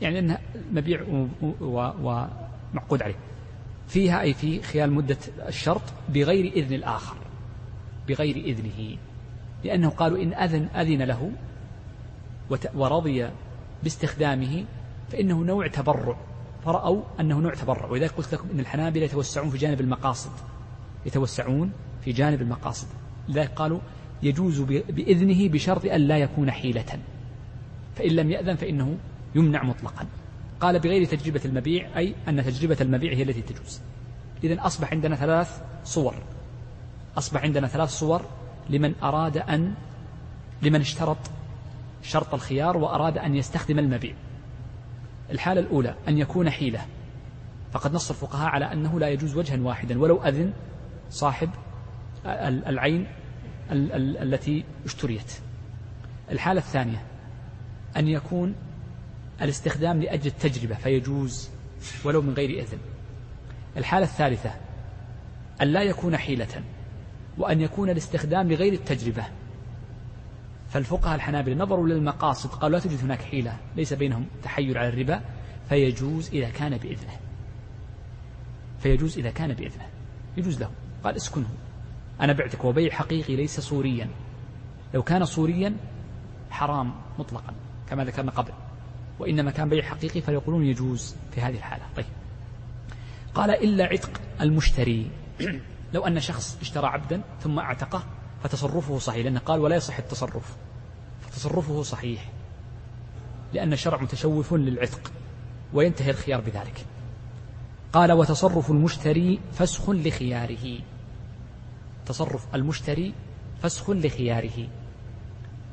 يعني أنه مبيع ومعقود عليه. فيها أي في خلال مدة الشرط بغير إذن الآخر. بغير إذنه. لأنه قالوا إن أذن أذن له ورضي باستخدامه فإنه نوع تبرع. فرأوا أنه نوع تبرع ولذلك قلت لكم أن الحنابلة يتوسعون في جانب المقاصد يتوسعون في جانب المقاصد. لذلك قالوا يجوز بإذنه بشرط أن لا يكون حيلة. فإن لم يأذن فإنه يمنع مطلقا. قال بغير تجربة المبيع أي أن تجربة المبيع هي التي تجوز. إذا أصبح عندنا ثلاث صور. أصبح عندنا ثلاث صور لمن أراد أن لمن اشترط شرط الخيار وأراد أن يستخدم المبيع. الحالة الأولى أن يكون حيلة. فقد نص الفقهاء على أنه لا يجوز وجها واحدا ولو أذن صاحب العين التي اشتريت. الحالة الثانية أن يكون الاستخدام لأجل التجربة فيجوز ولو من غير إذن. الحالة الثالثة أن لا يكون حيلة وأن يكون الاستخدام لغير التجربة. فالفقهاء الحنابلة نظروا للمقاصد قالوا لا توجد هناك حيلة ليس بينهم تحيل على الربا فيجوز إذا كان بإذنه. فيجوز إذا كان بإذنه. يجوز له قال اسكنه أنا بعتك وبيع حقيقي ليس صوريا لو كان صوريا حرام مطلقا كما ذكرنا قبل. وإنما كان بيع حقيقي فيقولون يجوز في هذه الحالة. طيب. قال إلا عتق المشتري. لو أن شخص اشترى عبدا ثم أعتقه فتصرفه صحيح لأنه قال ولا يصح التصرف. فتصرفه صحيح لأن الشرع متشوف للعتق وينتهي الخيار بذلك. قال وتصرف المشتري فسخ لخياره. تصرف المشتري فسخ لخياره.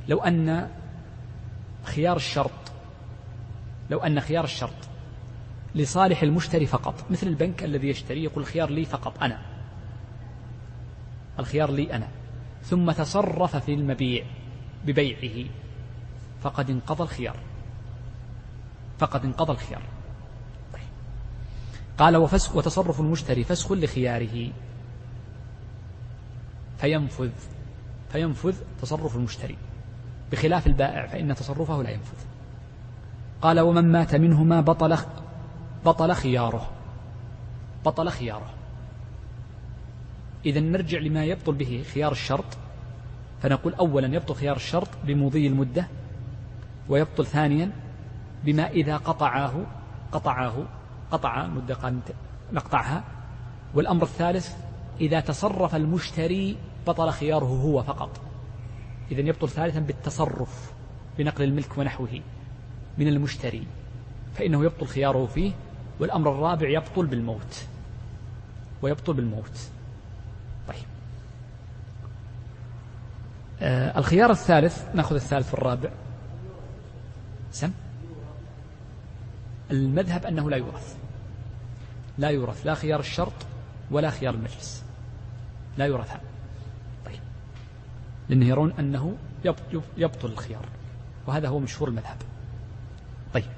لو أن خيار الشرط لو أن خيار الشرط لصالح المشتري فقط مثل البنك الذي يشتري يقول الخيار لي فقط أنا. الخيار لي أنا. ثم تصرف في المبيع ببيعه. فقد انقضى الخيار. فقد انقضى الخيار. قال وفسخ وتصرف المشتري فسخ لخياره. فينفذ فينفذ تصرف المشتري. بخلاف البائع فإن تصرفه لا ينفذ. قال ومن مات منهما بطل بطل خياره. بطل خياره. إذا نرجع لما يبطل به خيار الشرط فنقول أولا يبطل خيار الشرط بمضي المدة ويبطل ثانيا بما إذا قطعاه قطعاه قطع مدة نقطعها والأمر الثالث إذا تصرف المشتري بطل خياره هو فقط. إذا يبطل ثالثا بالتصرف بنقل الملك ونحوه من المشتري فإنه يبطل خياره فيه والأمر الرابع يبطل بالموت ويبطل بالموت طيب آه الخيار الثالث ناخذ الثالث والرابع. سم؟ المذهب أنه لا يورث. لا يورث. لا خيار الشرط ولا خيار المجلس. لا يورث هذا طيب. لأنه يرون أنه يبطل الخيار. وهذا هو مشهور المذهب. طيب.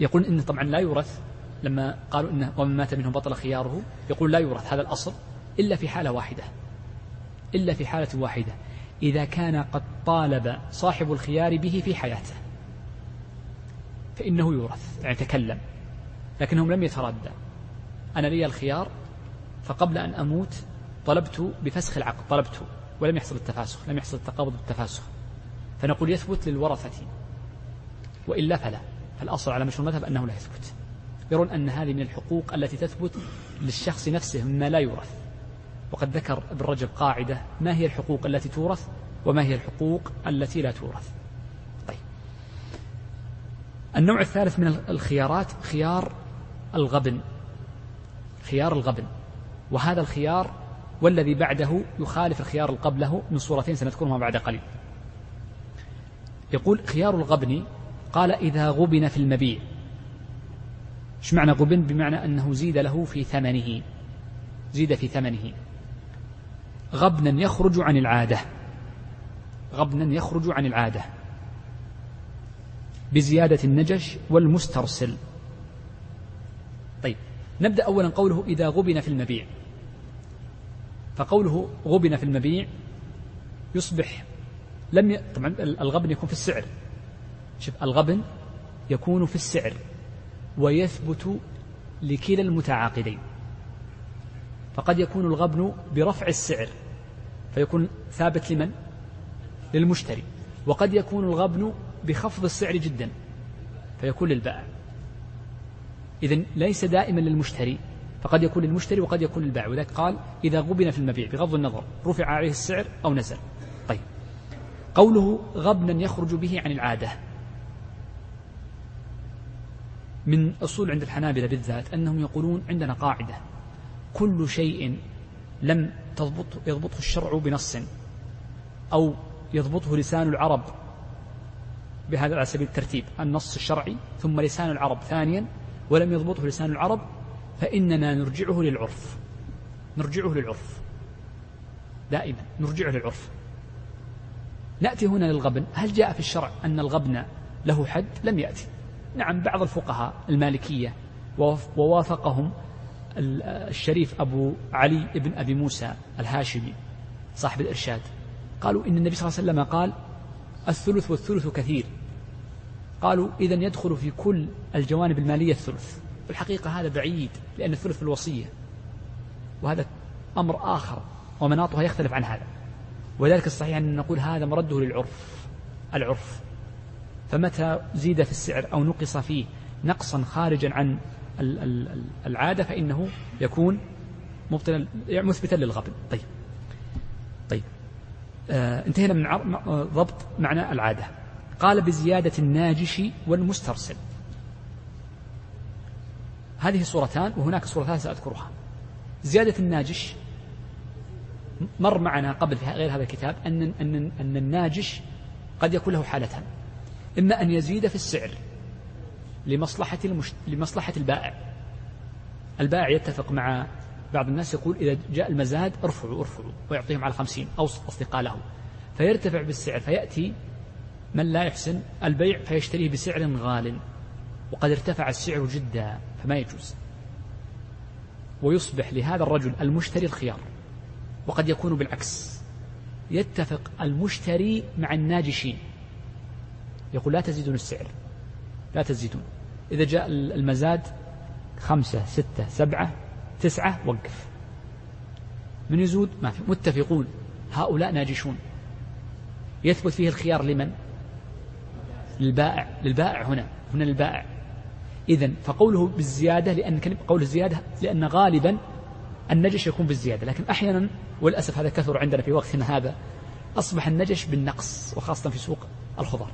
يقول إن طبعا لا يورث. لما قالوا إنه ومن مات منهم بطل خياره يقول لا يورث. هذا الأصل. إلا في حالة واحدة. إلا في حالة واحدة إذا كان قد طالب صاحب الخيار به في حياته. فإنه يورث يعني تكلم لكنهم لم يتردى أنا لي الخيار فقبل أن أموت طلبت بفسخ العقد طلبته ولم يحصل التفاسخ لم يحصل التقابض بالتفاسخ. فنقول يثبت للورثة وإلا فلا. فالأصل على مشهور المذهب أنه لا يثبت. يرون أن هذه من الحقوق التي تثبت للشخص نفسه مما لا يورث. وقد ذكر ابن رجب قاعدة ما هي الحقوق التي تورث وما هي الحقوق التي لا تورث؟ طيب. النوع الثالث من الخيارات خيار الغبن. خيار الغبن. وهذا الخيار والذي بعده يخالف الخيار قبله من صورتين سنذكرهما بعد قليل. يقول خيار الغبن قال إذا غبن في المبيع. إيش معنى غبن؟ بمعنى أنه زيد له في ثمنه. زيد في ثمنه. غبنا يخرج عن العادة. غبنا يخرج عن العادة. بزيادة النجش والمسترسل. طيب نبدأ أولا قوله إذا غبن في المبيع. فقوله غبن في المبيع يصبح لم ي... طبعا الغبن يكون في السعر. شوف الغبن يكون في السعر ويثبت لكلا المتعاقدين. فقد يكون الغبن برفع السعر فيكون ثابت لمن؟ للمشتري. وقد يكون الغبن بخفض السعر جدا فيكون للبائع. إذا ليس دائما للمشتري فقد يكون للمشتري وقد يكون للبائع. وذلك قال إذا غبن في المبيع بغض النظر رفع عليه السعر أو نزل. طيب. قوله غبنا يخرج به عن العادة. من أصول عند الحنابلة بالذات أنهم يقولون عندنا قاعدة. كل شيء لم تضبط يضبطه الشرع بنص أو يضبطه لسان العرب بهذا على سبيل الترتيب. النص الشرعي ثم لسان العرب ثانيا ولم يضبطه لسان العرب فإننا نرجعه للعرف. نرجعه للعرف. دائما نرجعه للعرف. نأتي هنا للغبن. هل جاء في الشرع أن الغبن له حد؟ لم يأتي. نعم بعض الفقهاء المالكية ووافقهم الشريف أبو علي بن أبي موسى الهاشمي صاحب الإرشاد. قالوا إن النبي صلى الله عليه وسلم قال الثلث والثلث كثير. قالوا إذا يدخل في كل الجوانب المالية الثلث. الحقيقة هذا بعيد لأن الثلث في الوصية. وهذا أمر آخر ومناطها يختلف عن هذا. وذلك الصحيح أن نقول هذا مرده للعرف العرف. فمتى زيد في السعر أو نقص فيه نقصا خارجا عن العادة فإنه يكون مبطلا مثبتا للغبن طيب. طيب. آه انتهينا من ضبط معنى العادة. قال بزيادة الناجش والمسترسل. هذه صورتان وهناك ثالثة سأذكرها. زيادة الناجش مر معنا قبل في غير هذا الكتاب أن أن أن الناجش قد يكون له حالتان. إما أن يزيد في السعر. لمصلحة المشت... لمصلحة البائع. البائع يتفق مع بعض الناس يقول إذا جاء المزاد ارفعوا ارفعوا ويعطيهم على خمسين أو أصدقاء له فيرتفع بالسعر فيأتي من لا يحسن البيع فيشتريه بسعر غال. وقد ارتفع السعر جدا فما يجوز. ويصبح لهذا الرجل المشتري الخيار. وقد يكون بالعكس. يتفق المشتري مع الناجشين. يقول لا تزيدون السعر. لا تزيدون. إذا جاء المزاد خمسة ستة سبعة تسعة وقف. من يزود؟ ما في. متفقون. هؤلاء ناجشون. يثبت فيه الخيار لمن؟ للبائع. للبائع هنا. هنا للبائع. إذا فقوله بالزيادة لأن قول الزيادة لأن غالبا النجش يكون بالزيادة. لكن أحيانا وللأسف هذا كثر عندنا في وقتنا هذا. أصبح النجش بالنقص وخاصة في سوق الخضار.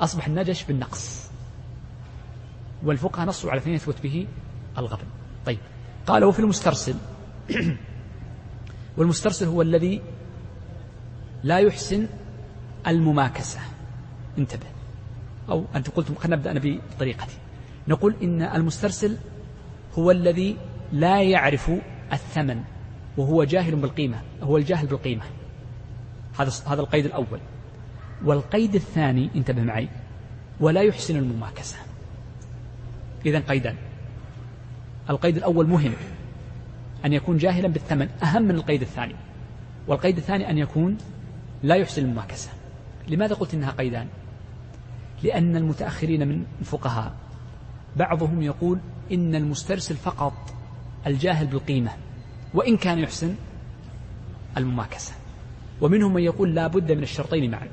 أصبح النجش بالنقص. والفقهاء نصوا على اثنين يثبت به؟ الغبن طيب قال وفي المسترسل. والمسترسل هو الذي لا يحسن المماكسة. انتبه. أو أنت قلتم خلينا نبدأ أنا بطريقتي. نقول إن المسترسل هو الذي لا يعرف الثمن وهو جاهل بالقيمة هو الجاهل بالقيمة. هذا هذا القيد الأول. والقيد الثاني انتبه معي ولا يحسن المماكسة. إذا قيدان. القيد الأول مهم أن يكون جاهلا بالثمن أهم من القيد الثاني. والقيد الثاني أن يكون لا يحسن المماكسة لماذا قلت إنها قيدان؟ لأن المتأخرين من الفقهاء بعضهم يقول إن المسترسل فقط الجاهل بالقيمة وإن كان يحسن المماكسة ومنهم من يقول لا بد من الشرطين معا.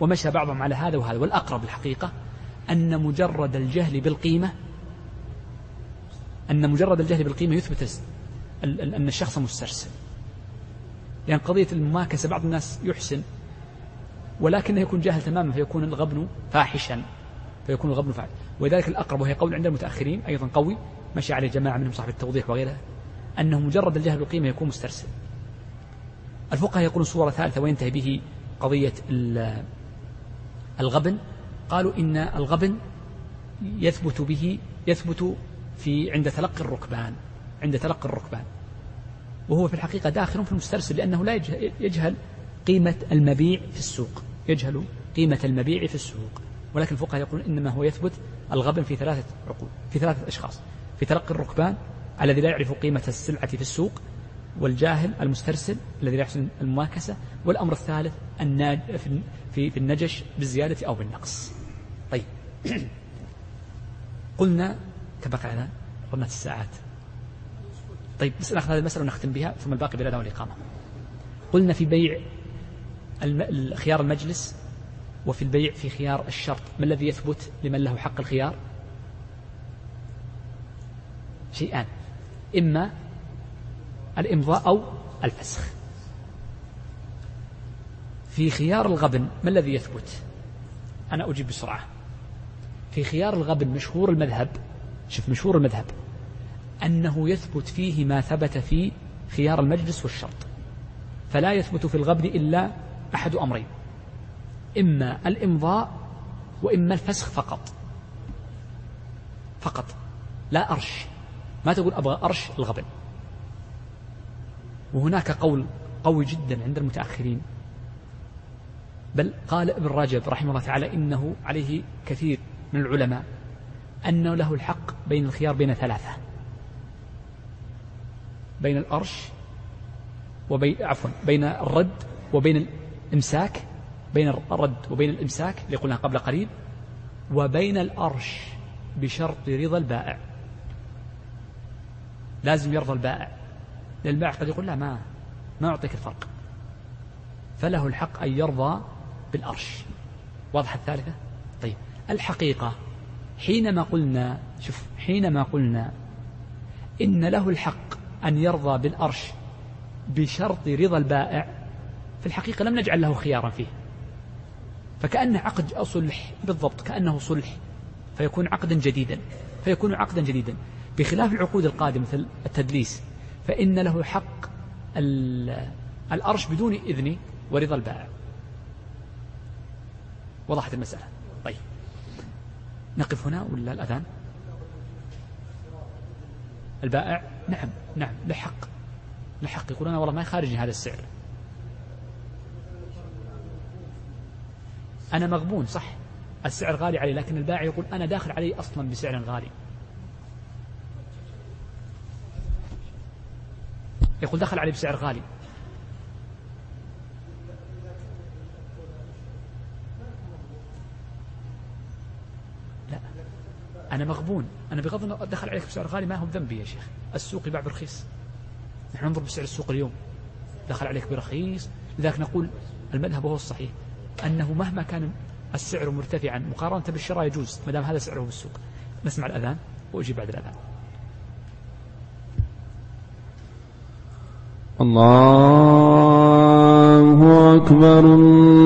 ومشى بعضهم على هذا وهذا والأقرب الحقيقة أن مجرد الجهل بالقيمة أن مجرد الجهل بالقيمة يثبت أن الشخص مسترسل. لأن يعني قضية المماكسة بعض الناس يحسن ولكنه يكون جاهل تماما فيكون الغبن فاحشا فيكون الغبن فاحشا. ولذلك الأقرب وهي قول عند المتأخرين أيضا قوي مشي عليه جماعة منهم صاحب التوضيح وغيره أنه مجرد الجهل بالقيمة يكون مسترسل. الفقهاء يقولون صورة ثالثة وينتهي به قضية الغبن قالوا إن الغبن يثبت به يثبت في عند تلقي الركبان عند تلقي الركبان. وهو في الحقيقة داخل في المسترسل لأنه لا يجهل قيمة المبيع في السوق. يجهل قيمة المبيع في السوق. ولكن الفقهاء يقولون إنما هو يثبت الغبن في ثلاثة عقول في ثلاثة أشخاص. في تلقي الركبان الذي لا يعرف قيمة السلعة في السوق والجاهل المسترسل الذي لا يحسن المماكسة والأمر الثالث في النجش بالزيادة أو بالنقص. طيب. قلنا تبقى على رنة الساعات. طيب بس ناخذ هذه المسألة ونختم بها ثم الباقي بالأداء والإقامة. قلنا في بيع خيار المجلس وفي البيع في خيار الشرط. ما الذي يثبت لمن له حق الخيار؟ شيئان. إما الإمضاء أو الفسخ. في خيار الغبن ما الذي يثبت؟ أنا أجيب بسرعة. في خيار الغبن مشهور المذهب شوف مشهور المذهب أنه يثبت فيه ما ثبت في خيار المجلس والشرط فلا يثبت في الغبن إلا أحد أمرين إما الإمضاء وإما الفسخ فقط فقط لا أرش ما تقول أبغى أرش الغبن وهناك قول قوي جدا عند المتأخرين بل قال ابن رجب رحمه الله تعالى إنه عليه كثير من العلماء أنه له الحق بين الخيار بين ثلاثة. بين الأرش وبين عفوا بين الرد وبين الإمساك بين الرد وبين الإمساك اللي قلنا قبل قليل وبين الأرش بشرط رضا البائع. لازم يرضى البائع. لأن البائع قد يقول لا ما ما أعطيك الفرق. فله الحق أن يرضى بالأرش. واضح الثالثة؟ الحقيقة. حينما قلنا شوف حينما قلنا إن له الحق أن يرضى بالأرش بشرط رضا البائع في الحقيقة لم نجعل له خيارا فيه. فكأنه عقد صلح بالضبط كأنه صلح فيكون عقدا جديدا فيكون عقدا جديدا. بخلاف العقود القادمة مثل التدليس فإن له حق الأرش بدون إذن ورضا البائع. وضحت المسألة. نقف هنا ولا الأذان؟ البائع؟ نعم نعم له حق له حق يقول أنا والله ما يخارجني هذا السعر. أنا مغبون صح. السعر غالي علي لكن البائع يقول أنا داخل علي أصلا بسعر غالي. يقول دخل علي بسعر غالي. أنا مغبون. أنا بغض النظر دخل عليك بسعر غالي ما هو ذنبي يا شيخ. السوق يباع برخيص. نحن ننظر بسعر السوق اليوم. دخل عليك برخيص. لذلك نقول المذهب هو الصحيح. أنه مهما كان السعر مرتفعا مقارنة بالشراء يجوز ما دام هذا سعره بالسوق. نسمع الأذان وأجيب بعد الأذان. الله أكبر الله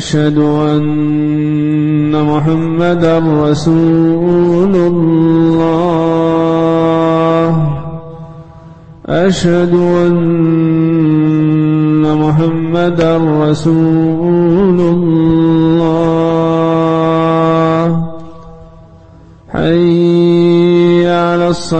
أشهد أن محمدا رسول الله. أشهد أن محمدا رسول الله. حي على الصلاة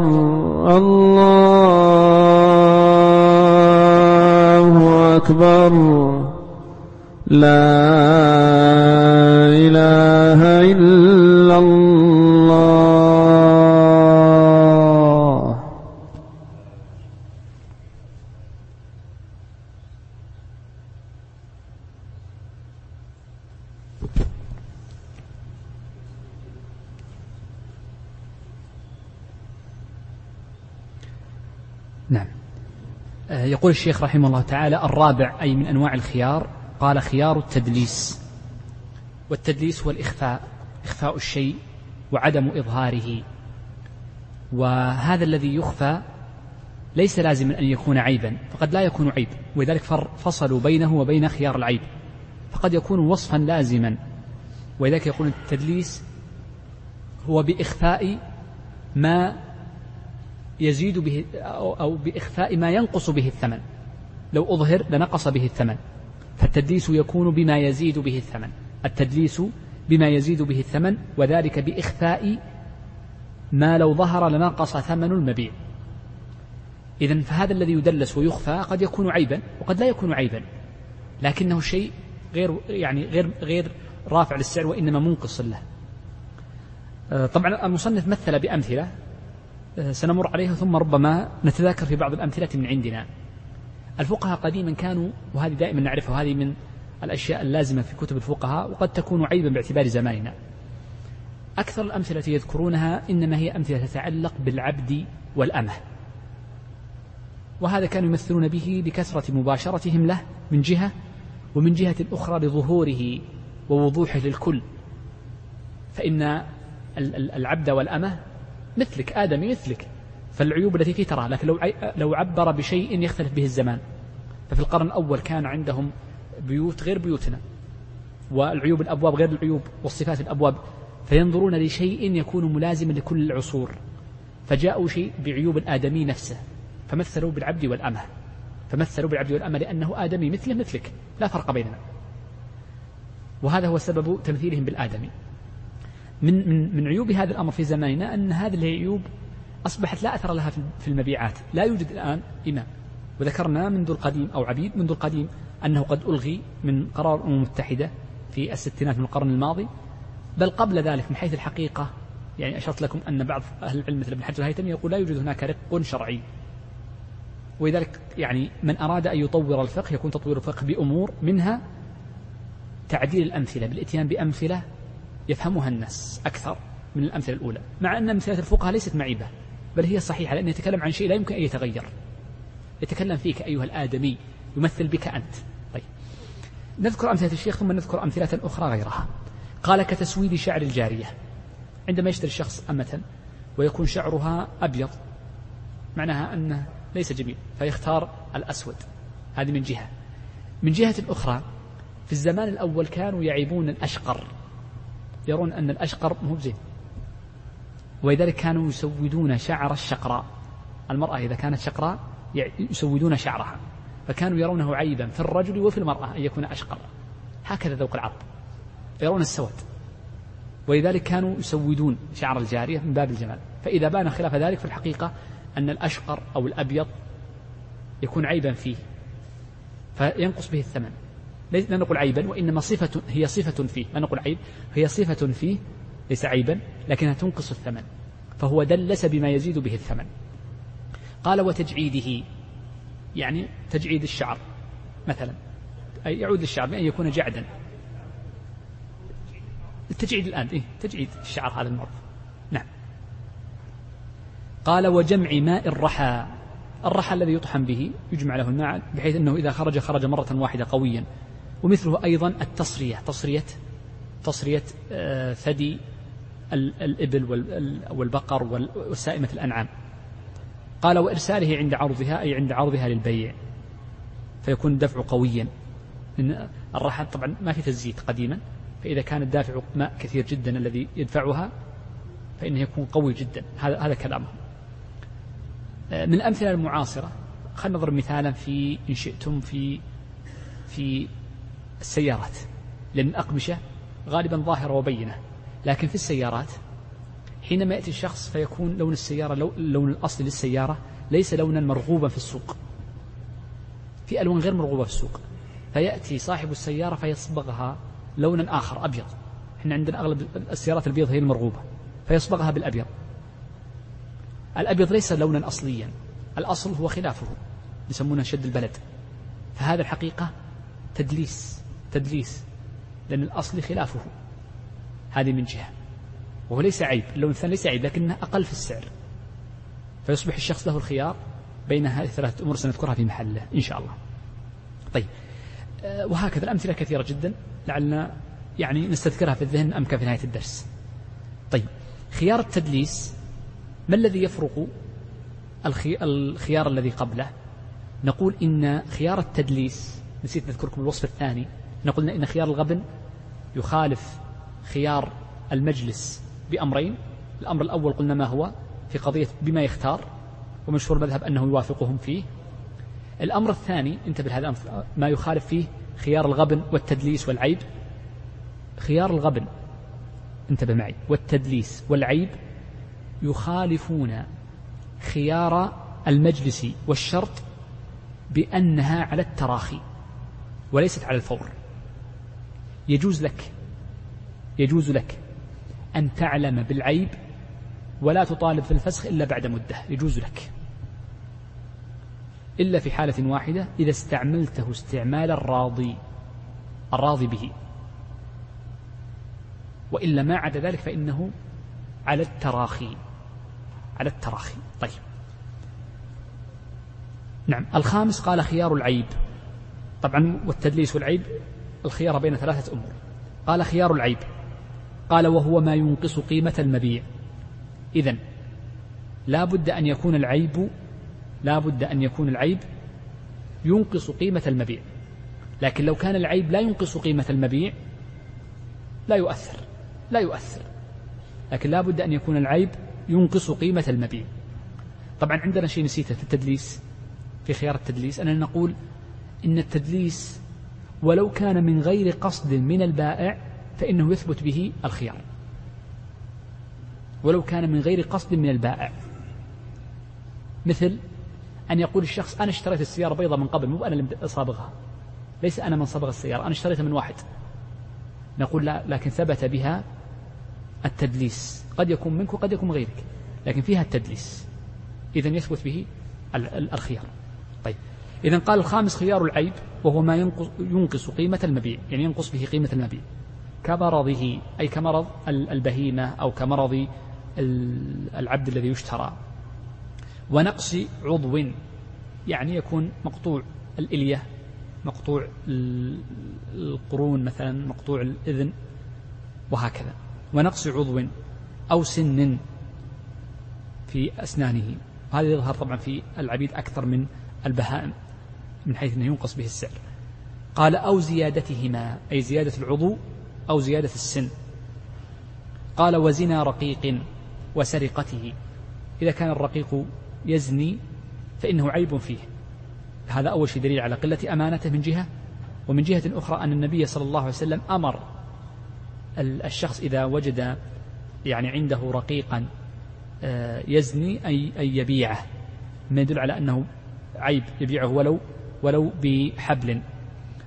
لا إله إلا الله. نعم. يقول الشيخ رحمه الله تعالى الرابع أي من أنواع الخيار قال خيار التدليس. والتدليس هو الإخفاء إخفاء الشيء وعدم إظهاره. وهذا الذي يخفى ليس لازما أن يكون عيبا فقد لا يكون عيب. ولذلك فصلوا بينه وبين خيار العيب. فقد يكون وصفا لازما. ولذلك يقول التدليس هو بإخفاء ما يزيد به أو بإخفاء ما ينقص به الثمن. لو أظهر لنقص به الثمن. فالتدليس يكون بما يزيد به الثمن. التدليس بما يزيد به الثمن وذلك بإخفاء ما لو ظهر لنقص ثمن المبيع. إذا فهذا الذي يدلس ويخفى قد يكون عيبا وقد لا يكون عيبا. لكنه شيء غير يعني غير غير رافع للسعر وإنما منقص له. طبعا المصنف مثل بأمثلة سنمر عليها ثم ربما نتذاكر في بعض الأمثلة من عندنا. الفقهاء قديما كانوا وهذه دائما نعرفها وهذه من الأشياء اللازمة في كتب الفقهاء وقد تكون عيبا باعتبار زماننا. أكثر الأمثلة يذكرونها إنما هي أمثلة تتعلق بالعبد والأمة. وهذا كانوا يمثلون به بكثرة مباشرتهم له من جهة ومن جهة أخرى لظهوره ووضوحه للكل. فإن العبد والأمة مثلك آدمي مثلك. فالعيوب التي فيه ترى لكن لو لو عبر بشيء يختلف به الزمان. ففي القرن الأول كان عندهم بيوت غير بيوتنا والعيوب الأبواب غير العيوب والصفات الأبواب. فينظرون لشيء يكون ملازما لكل العصور. فجاءوا شيء بعيوب الآدمي نفسه. فمثلوا بالعبد والأمة. فمثلوا بالعبد والأمة لأنه آدمي مثله مثلك. لا فرق بيننا. وهذا هو سبب تمثيلهم بالآدمي. من من من عيوب هذا الأمر في زماننا أن هذه العيوب أصبحت لا أثر لها في المبيعات. لا يوجد الآن إمام. وذكرنا منذ القديم أو عبيد منذ القديم أنه قد ألغي من قرار الأمم المتحدة في الستينات من القرن الماضي. بل قبل ذلك من حيث الحقيقة يعني أشرت لكم أن بعض أهل العلم مثل ابن حجر الهيثمي يقول لا يوجد هناك رق شرعي. ولذلك يعني من أراد أن يطور الفقه يكون تطوير الفقه بأمور منها تعديل الأمثلة. بالإتيان بأمثلة يفهمها الناس أكثر من الأمثلة الأولى. مع أن أمثلة الفقهاء ليست معيبة. بل هي صحيحة لأنه يتكلم عن شيء لا يمكن أن يتغير. يتكلم فيك أيها الآدمي يمثل بك أنت. طيب. نذكر أمثلة الشيخ ثم نذكر أمثلة أخرى غيرها. قال كتسويد شعر الجارية. عندما يشتري الشخص أمة ويكون شعرها أبيض معناها أنه ليس جميل فيختار الأسود. هذه من جهة. من جهة أخرى في الزمان الأول كانوا يعيبون الأشقر. يرون أن الأشقر مو زين ولذلك كانوا يسودون شعر الشقراء. المرأة إذا كانت شقراء يسودون شعرها فكانوا يرونه عيبا في الرجل وفي المرأة أن يكون أشقر. هكذا ذوق العرب يرون السواد ولذلك كانوا يسودون شعر الجارية من باب الجمال. فإذا بان خلاف ذلك في الحقيقة أن الأشقر أو الأبيض يكون عيبا فيه فينقص به الثمن. لا نقول عيبا وإنما صفة هي صفة فيه. لا نقول عيب هي صفة فيه ليس عيبا لكنها تنقص الثمن. فهو دلس بما يزيد به الثمن. قال وتجعيده. يعني تجعيد الشعر مثلا. أي يعود للشعر بأن يكون جعدا. التجعيد الآن إيه تجعيد الشعر هذا المعروف نعم. قال وجمع ماء الرحى. الرحى الذي يطحن به يجمع له الماء بحيث أنه إذا خرج خرج مرة واحدة قويا. ومثله أيضا التصرية تصرية تصرية آه، ثدي الإبل والبقر وسائمة الأنعام. قال وإرساله عند عرضها أي عند عرضها للبيع. فيكون الدفع قويا. إن الرحى طبعا ما في تزييت قديما. فإذا كان الدافع ماء كثير جدا الذي يدفعها فإنه يكون قوي جدا. هذا هذا كلامه. من الأمثلة المعاصرة خلينا نضرب مثالا في إن شئتم في في السيارات. لأن الأقمشة غالبا ظاهرة وبينة. لكن في السيارات حينما يأتي الشخص فيكون لون السيارة لو اللون الأصلي للسيارة ليس لونا مرغوبا في السوق. في ألوان غير مرغوبة في السوق. فيأتي صاحب السيارة فيصبغها لونا آخر أبيض. إحنا عندنا أغلب السيارات البيض هي المرغوبة فيصبغها بالأبيض. الأبيض ليس لونا أصليا الأصل هو خلافه يسمونه شد البلد. فهذا الحقيقة تدليس تدليس لأن الأصل خلافه. هذه من جهة وهو ليس عيب اللون الثاني ليس عيب لكنه أقل في السعر. فيصبح الشخص له الخيار بين هذه الثلاثة أمور سنذكرها في محله إن شاء الله. طيب آه، وهكذا الأمثلة كثيرة جدا لعلنا يعني نستذكرها في الذهن أمكن في نهاية الدرس. طيب خيار التدليس ما الذي يفرق الخيار الذي قبله؟ نقول إن خيار التدليس نسيت نذكركم الوصف الثاني نقول إن خيار الغبن يخالف خيار المجلس بأمرين. الأمر الأول قلنا ما هو في قضية بما يختار ومشهور المذهب أنه يوافقهم فيه. الأمر الثاني انتبه لهذا ما يخالف فيه خيار الغبن والتدليس والعيب. خيار الغبن انتبه معي والتدليس والعيب يخالفون خيار المجلس والشرط بأنها على التراخي وليست على الفور. يجوز لك يجوز لك أن تعلم بالعيب ولا تطالب في الفسخ إلا بعد مدة يجوز لك. إلا في حالة واحدة إذا استعملته استعمال الراضي الراضي به. وإلا ما عدا ذلك فإنه على التراخي على التراخي. طيب. نعم. الخامس قال خيار العيب. طبعا والتدليس والعيب الخيار بين ثلاثة أمور. قال خيار العيب. قال وهو ما ينقص قيمة المبيع. إذا لا بد أن يكون العيب لا بد أن يكون العيب ينقص قيمة المبيع. لكن لو كان العيب لا ينقص قيمة المبيع لا يؤثر لا يؤثر. لكن لا بد أن يكون العيب ينقص قيمة المبيع. طبعا عندنا شيء نسيته في التدليس في خيار التدليس أننا نقول إن التدليس ولو كان من غير قصد من البائع فإنه يثبت به الخيار. ولو كان من غير قصد من البائع. مثل أن يقول الشخص أنا اشتريت السيارة بيضاء من قبل مو أنا اللي صابغها. ليس أنا من صبغ السيارة أنا اشتريتها من واحد. نقول لا لكن ثبت بها التدليس. قد يكون منك وقد يكون من غيرك لكن فيها التدليس. إذا يثبت به الخيار. طيب. إذا قال الخامس خيار العيب وهو ما ينقص, ينقص قيمة المبيع يعني ينقص به قيمة المبيع. كمرضه أي كمرض البهيمة أو كمرض العبد الذي يشترى. ونقص عضو يعني يكون مقطوع الإلية مقطوع القرون مثلا مقطوع الإذن وهكذا. ونقص عضو أو سن في أسنانه. وهذا يظهر طبعا في العبيد أكثر من البهائم من حيث أنه ينقص به السعر. قال أو زيادتهما أي زيادة العضو أو زيادة السن. قال وزنا رقيق وسرقته. إذا كان الرقيق يزني فإنه عيب فيه. هذا أول شيء دليل على قلة أمانته من جهة. ومن جهة أخرى أن النبي صلى الله عليه وسلم أمر الشخص إذا وجد يعني عنده رقيقا آه، يزني أي أن يبيعه. ما يدل على أنه عيب يبيعه ولو ولو بحبل.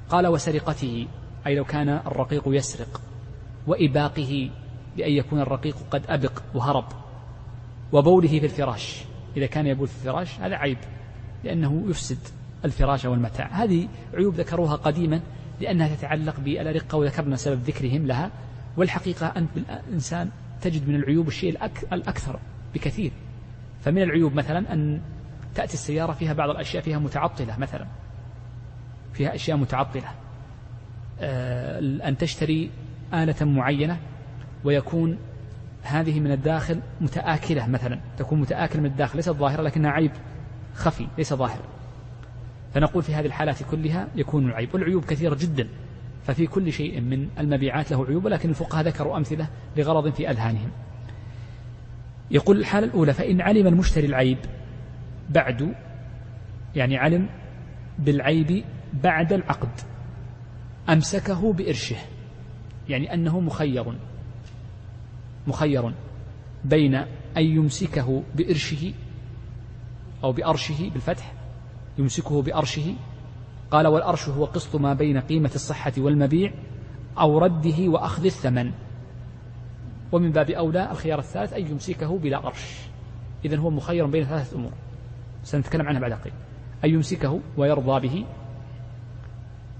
قال وسرقته. أي لو كان الرقيق يسرق وإباقه بأن يكون الرقيق قد أبق وهرب وبوله في الفراش إذا كان يبول في الفراش هذا عيب لأنه يفسد الفراش والمتاع. هذه عيوب ذكروها قديما لأنها تتعلق بالأرقة وذكرنا سبب ذكرهم لها والحقيقة أنت بالإنسان تجد من العيوب الشيء الأكثر بكثير. فمن العيوب مثلا أن تأتي السيارة فيها بعض الأشياء فيها متعطلة مثلا فيها أشياء متعطلة. أن تشتري آلة معينة ويكون هذه من الداخل متآكلة مثلا تكون متآكلة من الداخل ليست ظاهرة لكنها عيب خفي ليس ظاهر. فنقول في هذه الحالات كلها يكون العيب والعيوب كثيرة جدا. ففي كل شيء من المبيعات له عيوب ولكن الفقهاء ذكروا أمثلة لغرض في أذهانهم. يقول الحالة الأولى فإن علم المشتري العيب بعد يعني علم بالعيب بعد العقد. أمسكه بإرشه يعني أنه مخير مخير بين أن يمسكه بإرشه أو بأرشه بالفتح يمسكه بأرشه. قال والأرش هو قسط ما بين قيمة الصحة والمبيع أو رده وأخذ الثمن. ومن باب أولى الخيار الثالث أن يمسكه بلا أرش. إذن هو مخير بين ثلاثة أمور سنتكلم عنها بعد قليل. أن يمسكه ويرضى به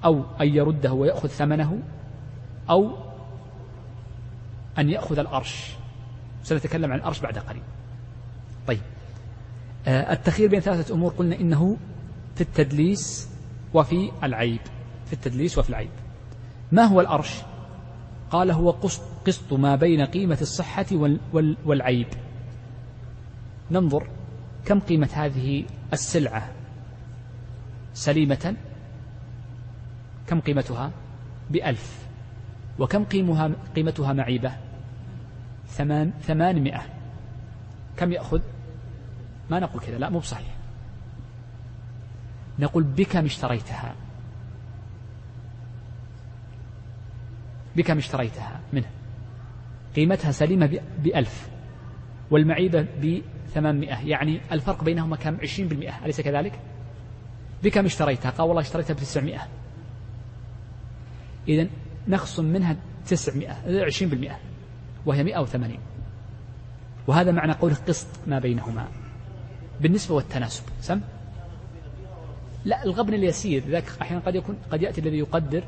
أو أن يرده ويأخذ ثمنه أو أن يأخذ الأرش. سنتكلم عن الأرش بعد قليل. طيب. آه، التخيير بين ثلاثة أمور قلنا إنه في التدليس وفي العيب. في التدليس وفي العيب. ما هو الأرش؟ قال هو قسط ما بين قيمة الصحة والعيب. ننظر كم قيمة هذه السلعة. سليمة كم قيمتها؟ بألف. وكم قيمها قيمتها معيبة؟ ثمان ثمانمائة. كم يأخذ؟ ما نقول كذا لا مو بصحيح. نقول بكم اشتريتها. بكم اشتريتها منه. قيمتها سليمة بألف. والمعيبة بثمانمائة. يعني الفرق بينهما كم؟ عشرين بالمئة. أليس كذلك؟ بكم اشتريتها. قال والله اشتريتها بتسعمائة. إذا نخصم منها تسعمائة عشرين بالمئة وهي مئة وثمانين. وهذا معنى قول قسط ما بينهما. بالنسبة والتناسب سم؟ لا الغبن اليسير ذاك أحيانا قد يكون قد يأتي الذي يقدر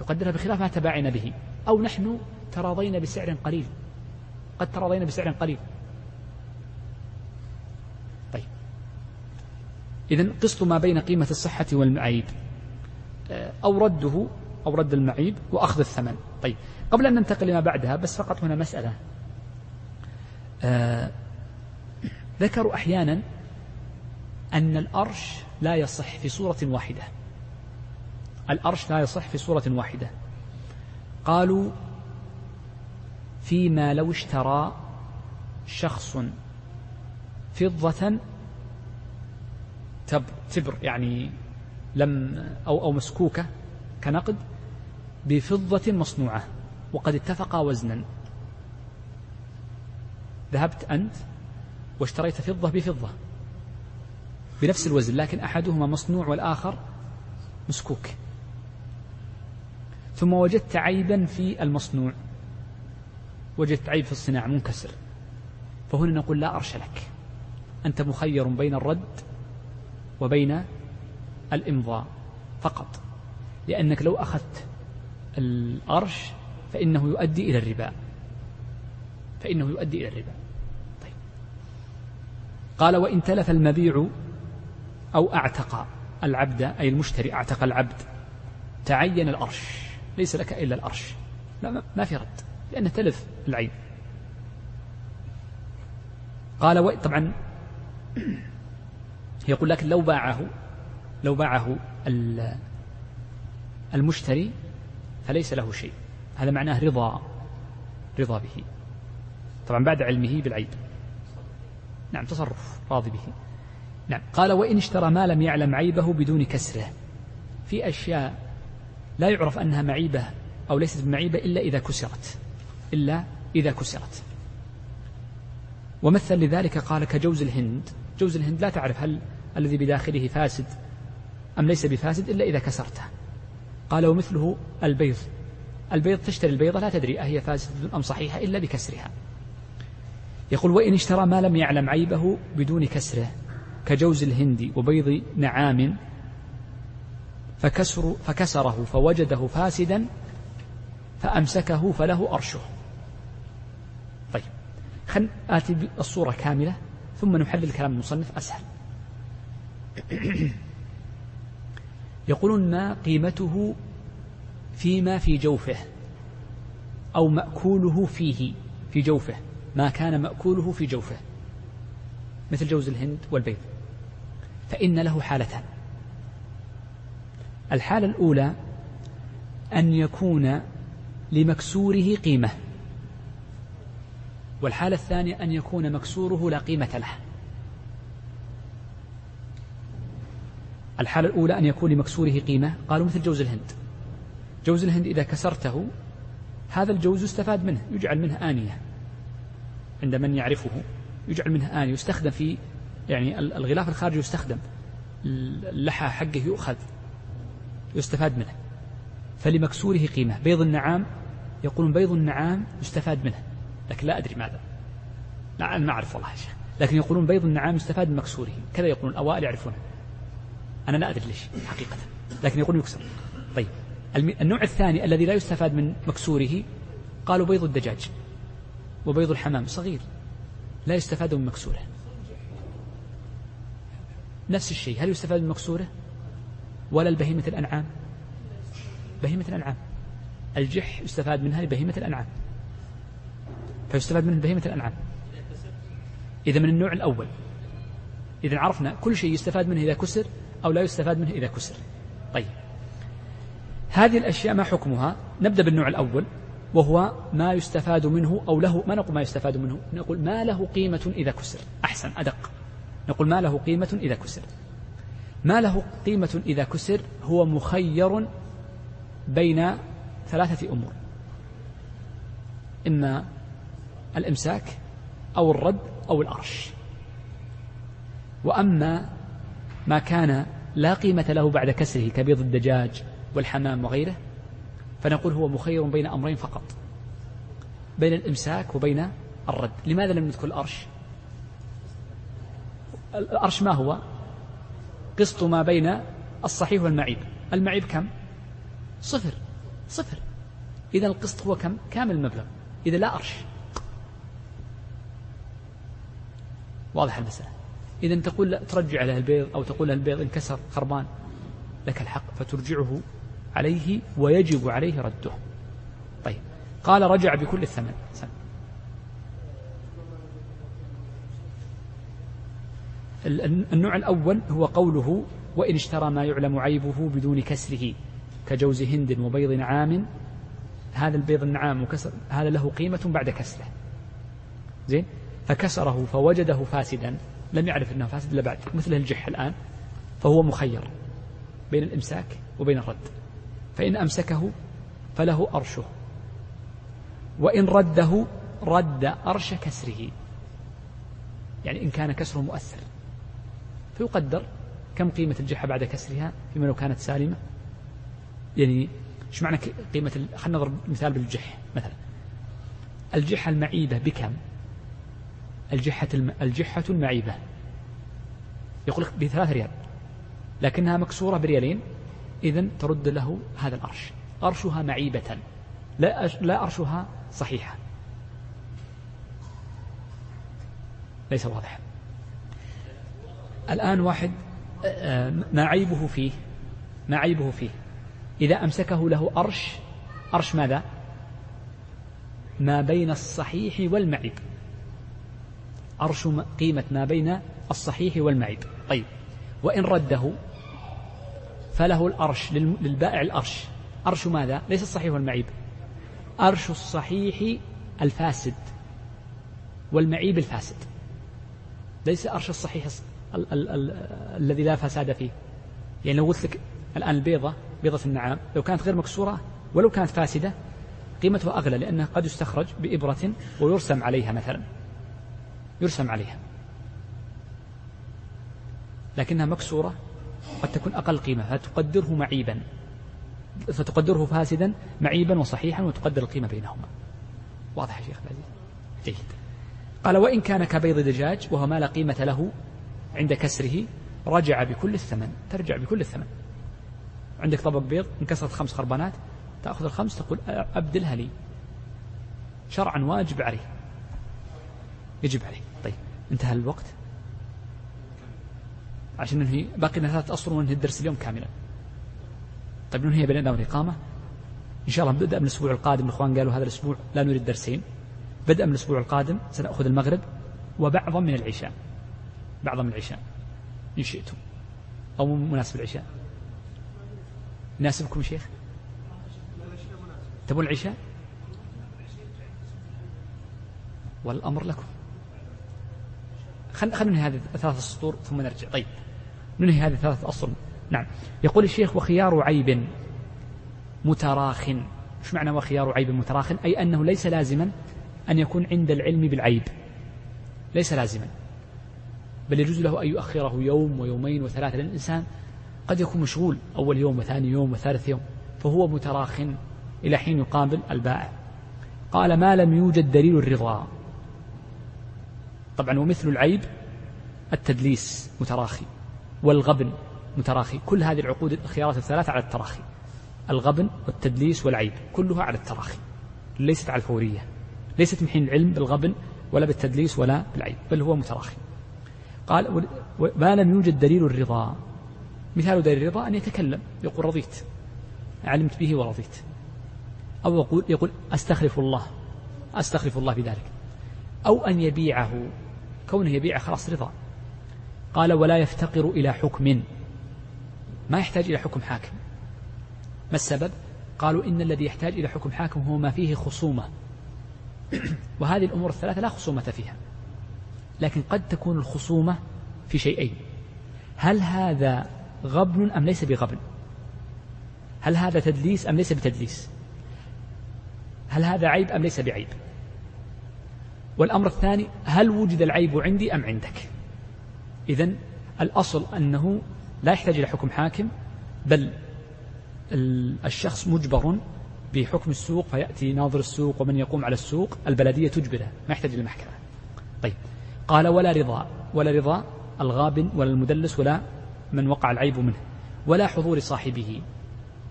يقدرها بخلاف ما تباعنا به. أو نحن تراضينا بسعر قليل قد تراضينا بسعر قليل. طيب. إذا قسط ما بين قيمة الصحة والمعيب. أو رده أو رد المعيب وأخذ الثمن. طيب قبل أن ننتقل لما بعدها بس فقط هنا مسألة. آه ذكروا أحيانا أن الأرش لا يصح في صورة واحدة. الأرش لا يصح في صورة واحدة. قالوا فيما لو اشترى شخص فضة تبر يعني لم أو أو مسكوكة كنقد بفضة مصنوعة وقد اتفقا وزنا. ذهبت أنت واشتريت فضة بفضة بنفس الوزن لكن أحدهما مصنوع والآخر مسكوك. ثم وجدت عيبا في المصنوع وجدت عيب في الصناعة منكسر. فهنا نقول لا أرش لك أنت مخير بين الرد وبين الإمضاء فقط لأنك لو أخذت الأرش فإنه يؤدي إلى الربا. فإنه يؤدي إلى الربا. طيب. قال وإن تلف المبيع أو أعتق العبد أي المشتري أعتق العبد تعين الأرش. ليس لك إلا الأرش. لا ما في رد لأنه تلف العين. قال طبعا يقول لكن لو باعه لو باعه المشتري فليس له شيء. هذا معناه رضا رضا به. طبعا بعد علمه بالعيب. نعم تصرف راضي به. نعم قال وإن اشترى ما لم يعلم عيبه بدون كسره. في أشياء لا يعرف أنها معيبة أو ليست بمعيبة إلا إذا كسرت. إلا إذا كسرت. ومثل لذلك قال كجوز الهند. جوز الهند لا تعرف هل الذي بداخله فاسد أم ليس بفاسد إلا إذا كسرته. قال ومثله البيض. البيض تشتري البيضة لا تدري أهي فاسدة أم صحيحة إلا بكسرها. يقول وإن اشترى ما لم يعلم عيبه بدون كسره كجوز الهند وبيض نعام فكسر فكسره فوجده فاسدا فأمسكه فله أرشه. طيب خل آتي الصورة كاملة ثم نحلل كلام المصنف أسهل. يقولون ما قيمته فيما في جوفه أو مأكوله فيه في جوفه ما كان مأكوله في جوفه مثل جوز الهند والبيض. فإن له حالتان. الحالة الأولى أن يكون لمكسوره قيمة والحالة الثانية أن يكون مكسوره لا قيمة له. الحالة الأولى أن يكون لمكسوره قيمة. قالوا مثل جوز الهند. جوز الهند إذا كسرته هذا الجوز يستفاد منه يجعل منه آنية. عند من يعرفه يجعل منه آنية يستخدم في يعني الغلاف الخارجي يستخدم. اللحى حقه يؤخذ يستفاد منه. فلمكسوره قيمة. بيض النعام يقولون بيض النعام يستفاد منه. لكن لا أدري ماذا. لا ما أعرف والله لكن يقولون بيض النعام يستفاد من مكسوره. كذا يقولون الأوائل يعرفونه. أنا لا أدري ليش حقيقة. لكن يقولون يكسر. طيب النوع الثاني الذي لا يستفاد من مكسوره قالوا بيض الدجاج وبيض الحمام صغير. لا يستفاد من مكسوره. نفس الشيء هل يستفاد من مكسوره؟ ولا البهيمة الأنعام؟ بهيمة الأنعام. الجح يستفاد منها لبهيمة الأنعام. فيستفاد منه بهيمة الأنعام. إذا من النوع الأول. إذا عرفنا كل شيء يستفاد منه إذا كسر أو لا يستفاد منه إذا كسر. طيب. هذه الأشياء ما حكمها؟ نبدأ بالنوع الأول وهو ما يستفاد منه أو له ما نقول ما يستفاد منه؟ نقول ما له قيمة إذا كسر. أحسن أدق. نقول ما له قيمة إذا كسر. ما له قيمة إذا كسر هو مخير بين ثلاثة أمور. إما الإمساك أو الرد أو الأرش وأما ما كان لا قيمة له بعد كسره كبيض الدجاج والحمام وغيره. فنقول هو مخير بين أمرين فقط بين الإمساك وبين الرد. لماذا لم نذكر الأرش؟ الأرش ما هو؟ قسط ما بين الصحيح والمعيب. المعيب كم؟ صفر صفر. إذا القسط هو كم؟ كامل المبلغ. إذا لا أرش. واضح المسألة. إذا تقول لا ترجع له البيض أو تقول له البيض انكسر خربان. لك الحق فترجعه عليه ويجب عليه رده. طيب. قال رجع بكل الثمن. سن. النوع الأول هو قوله وإن اشترى ما يعلم عيبه بدون كسره كجوز هند وبيض نعام. هذا البيض النعام وكسر هذا له قيمة بعد كسره. زين؟ فكسره فوجده فاسدا. لم يعرف أنه فاسد إلا بعد. مثل الجح الآن فهو مخير بين الإمساك وبين الرد. فإن أمسكه فله أرشه. وإن رده رد أرش كسره. يعني إن كان كسره مؤثر. فيقدر كم قيمة الجحة بعد كسرها فيما لو كانت سالمة. يعني إيش معنى قيمة خلينا نضرب مثال بالجح مثلا. الجحة المعيبة بكم؟ الجحة. الجحة المعيبة. يقول لك بثلاث ريال. لكنها مكسورة بريالين. إذا ترد له هذا الأرش. أرشها معيبة. لا. لا أرشها صحيحة. ليس واضحا. الآن واحد آه، ما عيبه فيه. ما عيبه فيه. إذا أمسكه له أرش أرش ماذا؟ ما بين الصحيح والمعيب. أرش قيمة ما بين الصحيح والمعيب. طيب وإن رده فله الأرش للبائع الأرش أرش ماذا؟ ليس الصحيح والمعيب. أرش الصحيح الفاسد والمعيب الفاسد. ليس أرش الصحيح ال- ال- ال- الذي لا فساد فيه. يعني لو قلت لك الآن البيضة بيضة النعام لو كانت غير مكسورة ولو كانت فاسدة قيمتها أغلى لأنها قد يستخرج بإبرة ويرسم عليها مثلا. يرسم عليها. لكنها مكسورة قد تكون أقل قيمة فتقدره معيبا. فتقدره فاسدا معيبا وصحيحا وتقدر القيمة بينهما. واضح يا شيخ العزيز؟ جيد. قال وإن كان كبيض دجاج وهو ما لا قيمة له عند كسره رجع بكل الثمن ترجع بكل الثمن. عندك طبق بيض انكسرت خمس خربانات تأخذ الخمس تقول أبدلها لي. شرعا واجب عليه. يجب عليه. انتهى الوقت. عشان ننهي باقي لنا ثلاث أسطر وننهي الدرس اليوم كاملا. طيب ننهي بين الإقامة. إن شاء الله بدأ من الأسبوع القادم الإخوان قالوا هذا الأسبوع لا نريد درسين. بدءا من الأسبوع القادم سنأخذ المغرب وبعضا من العشاء. بعضا من العشاء إن شئتم. أو مناسب العشاء. يناسبكم شيخ؟ تبون العشاء؟ والأمر لكم. خلينا ننهي هذه الثلاث السطور ثم نرجع. طيب. ننهي هذه الثلاث أسطر نعم. يقول الشيخ وخيار عيب متراخ. إيش معنى وخيار عيب متراخ أي أنه ليس لازما أن يكون عند العلم بالعيب. ليس لازما. بل يجوز له أن يؤخره يوم ويومين وثلاثة لأن الإنسان قد يكون مشغول أول يوم وثاني يوم وثالث يوم فهو متراخ إلى حين يقابل البائع. قال ما لم يوجد دليل الرضا. طبعا ومثل العيب التدليس متراخي والغبن متراخي. كل هذه العقود الخيارات الثلاثة على التراخي. الغبن والتدليس والعيب كلها على التراخي ليست على الفورية ليست من حين العلم بالغبن ولا بالتدليس ولا بالعيب بل هو متراخي. قال ما لم يوجد دليل الرضا. مثال دليل الرضا أن يتكلم يقول رضيت. علمت به ورضيت. أو يقول, يقول أستخلف الله. أستخلف الله بذلك. أو أن يبيعه. كونه يبيع خلاص رضا. قال ولا يفتقر إلى حكم. ما يحتاج إلى حكم حاكم. ما السبب؟ قالوا إن الذي يحتاج إلى حكم حاكم هو ما فيه خصومة. وهذه الأمور الثلاثة لا خصومة فيها. لكن قد تكون الخصومة في شيئين. هل هذا غبن أم ليس بغبن؟ هل هذا تدليس أم ليس بتدليس؟ هل هذا عيب أم ليس بعيب؟ والأمر الثاني هل وجد العيب عندي أم عندك؟ إذا الأصل أنه لا يحتاج إلى حكم حاكم بل الشخص مجبر بحكم السوق فيأتي ناظر السوق ومن يقوم على السوق البلدية تجبره ما يحتاج إلى محكمة. طيب قال ولا رضا ولا رضا الغابن ولا المدلس ولا من وقع العيب منه ولا حضور صاحبه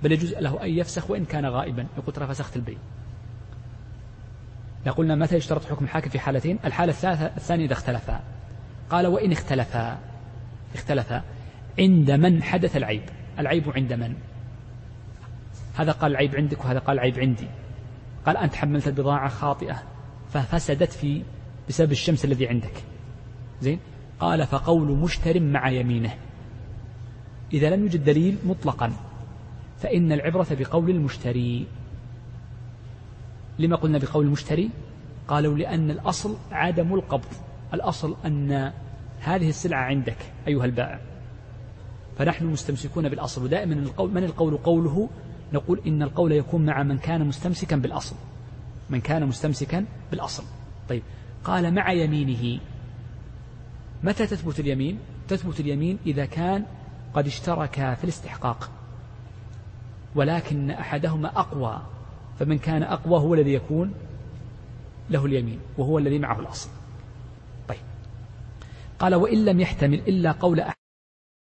بل يجوز له أن يفسخ وإن كان غائبا. يقول ترى فسخت البيع قلنا متى يشترط حكم الحاكم في حالتين؟ الحالة الثالثة الثانية إذا اختلفا. قال وإن اختلفا. اختلفا. عند من حدث العيب؟ العيب عند من؟ هذا قال العيب عندك وهذا قال العيب عندي. قال أنت حملت البضاعة خاطئة ففسدت في بسبب الشمس الذي عندك. زين؟ قال فقول مشتر مع يمينه. إذا لم يوجد دليل مطلقا فإن العبرة بقول المشتري. لما قلنا بقول المشتري؟ قالوا لأن الأصل عدم القبض. الأصل أن هذه السلعة عندك أيها البائع. فنحن مستمسكون بالأصل. ودائما القول من القول قوله؟ نقول إن القول يكون مع من كان مستمسكا بالأصل. من كان مستمسكا بالأصل. طيب. قال مع يمينه. متى تثبت اليمين؟ تثبت اليمين إذا كان قد اشتركا في الاستحقاق. ولكن أحدهما أقوى. فمن كان أقوى هو الذي يكون له اليمين وهو الذي معه الأصل. طيب. قال وإن لم يحتمل إلا قول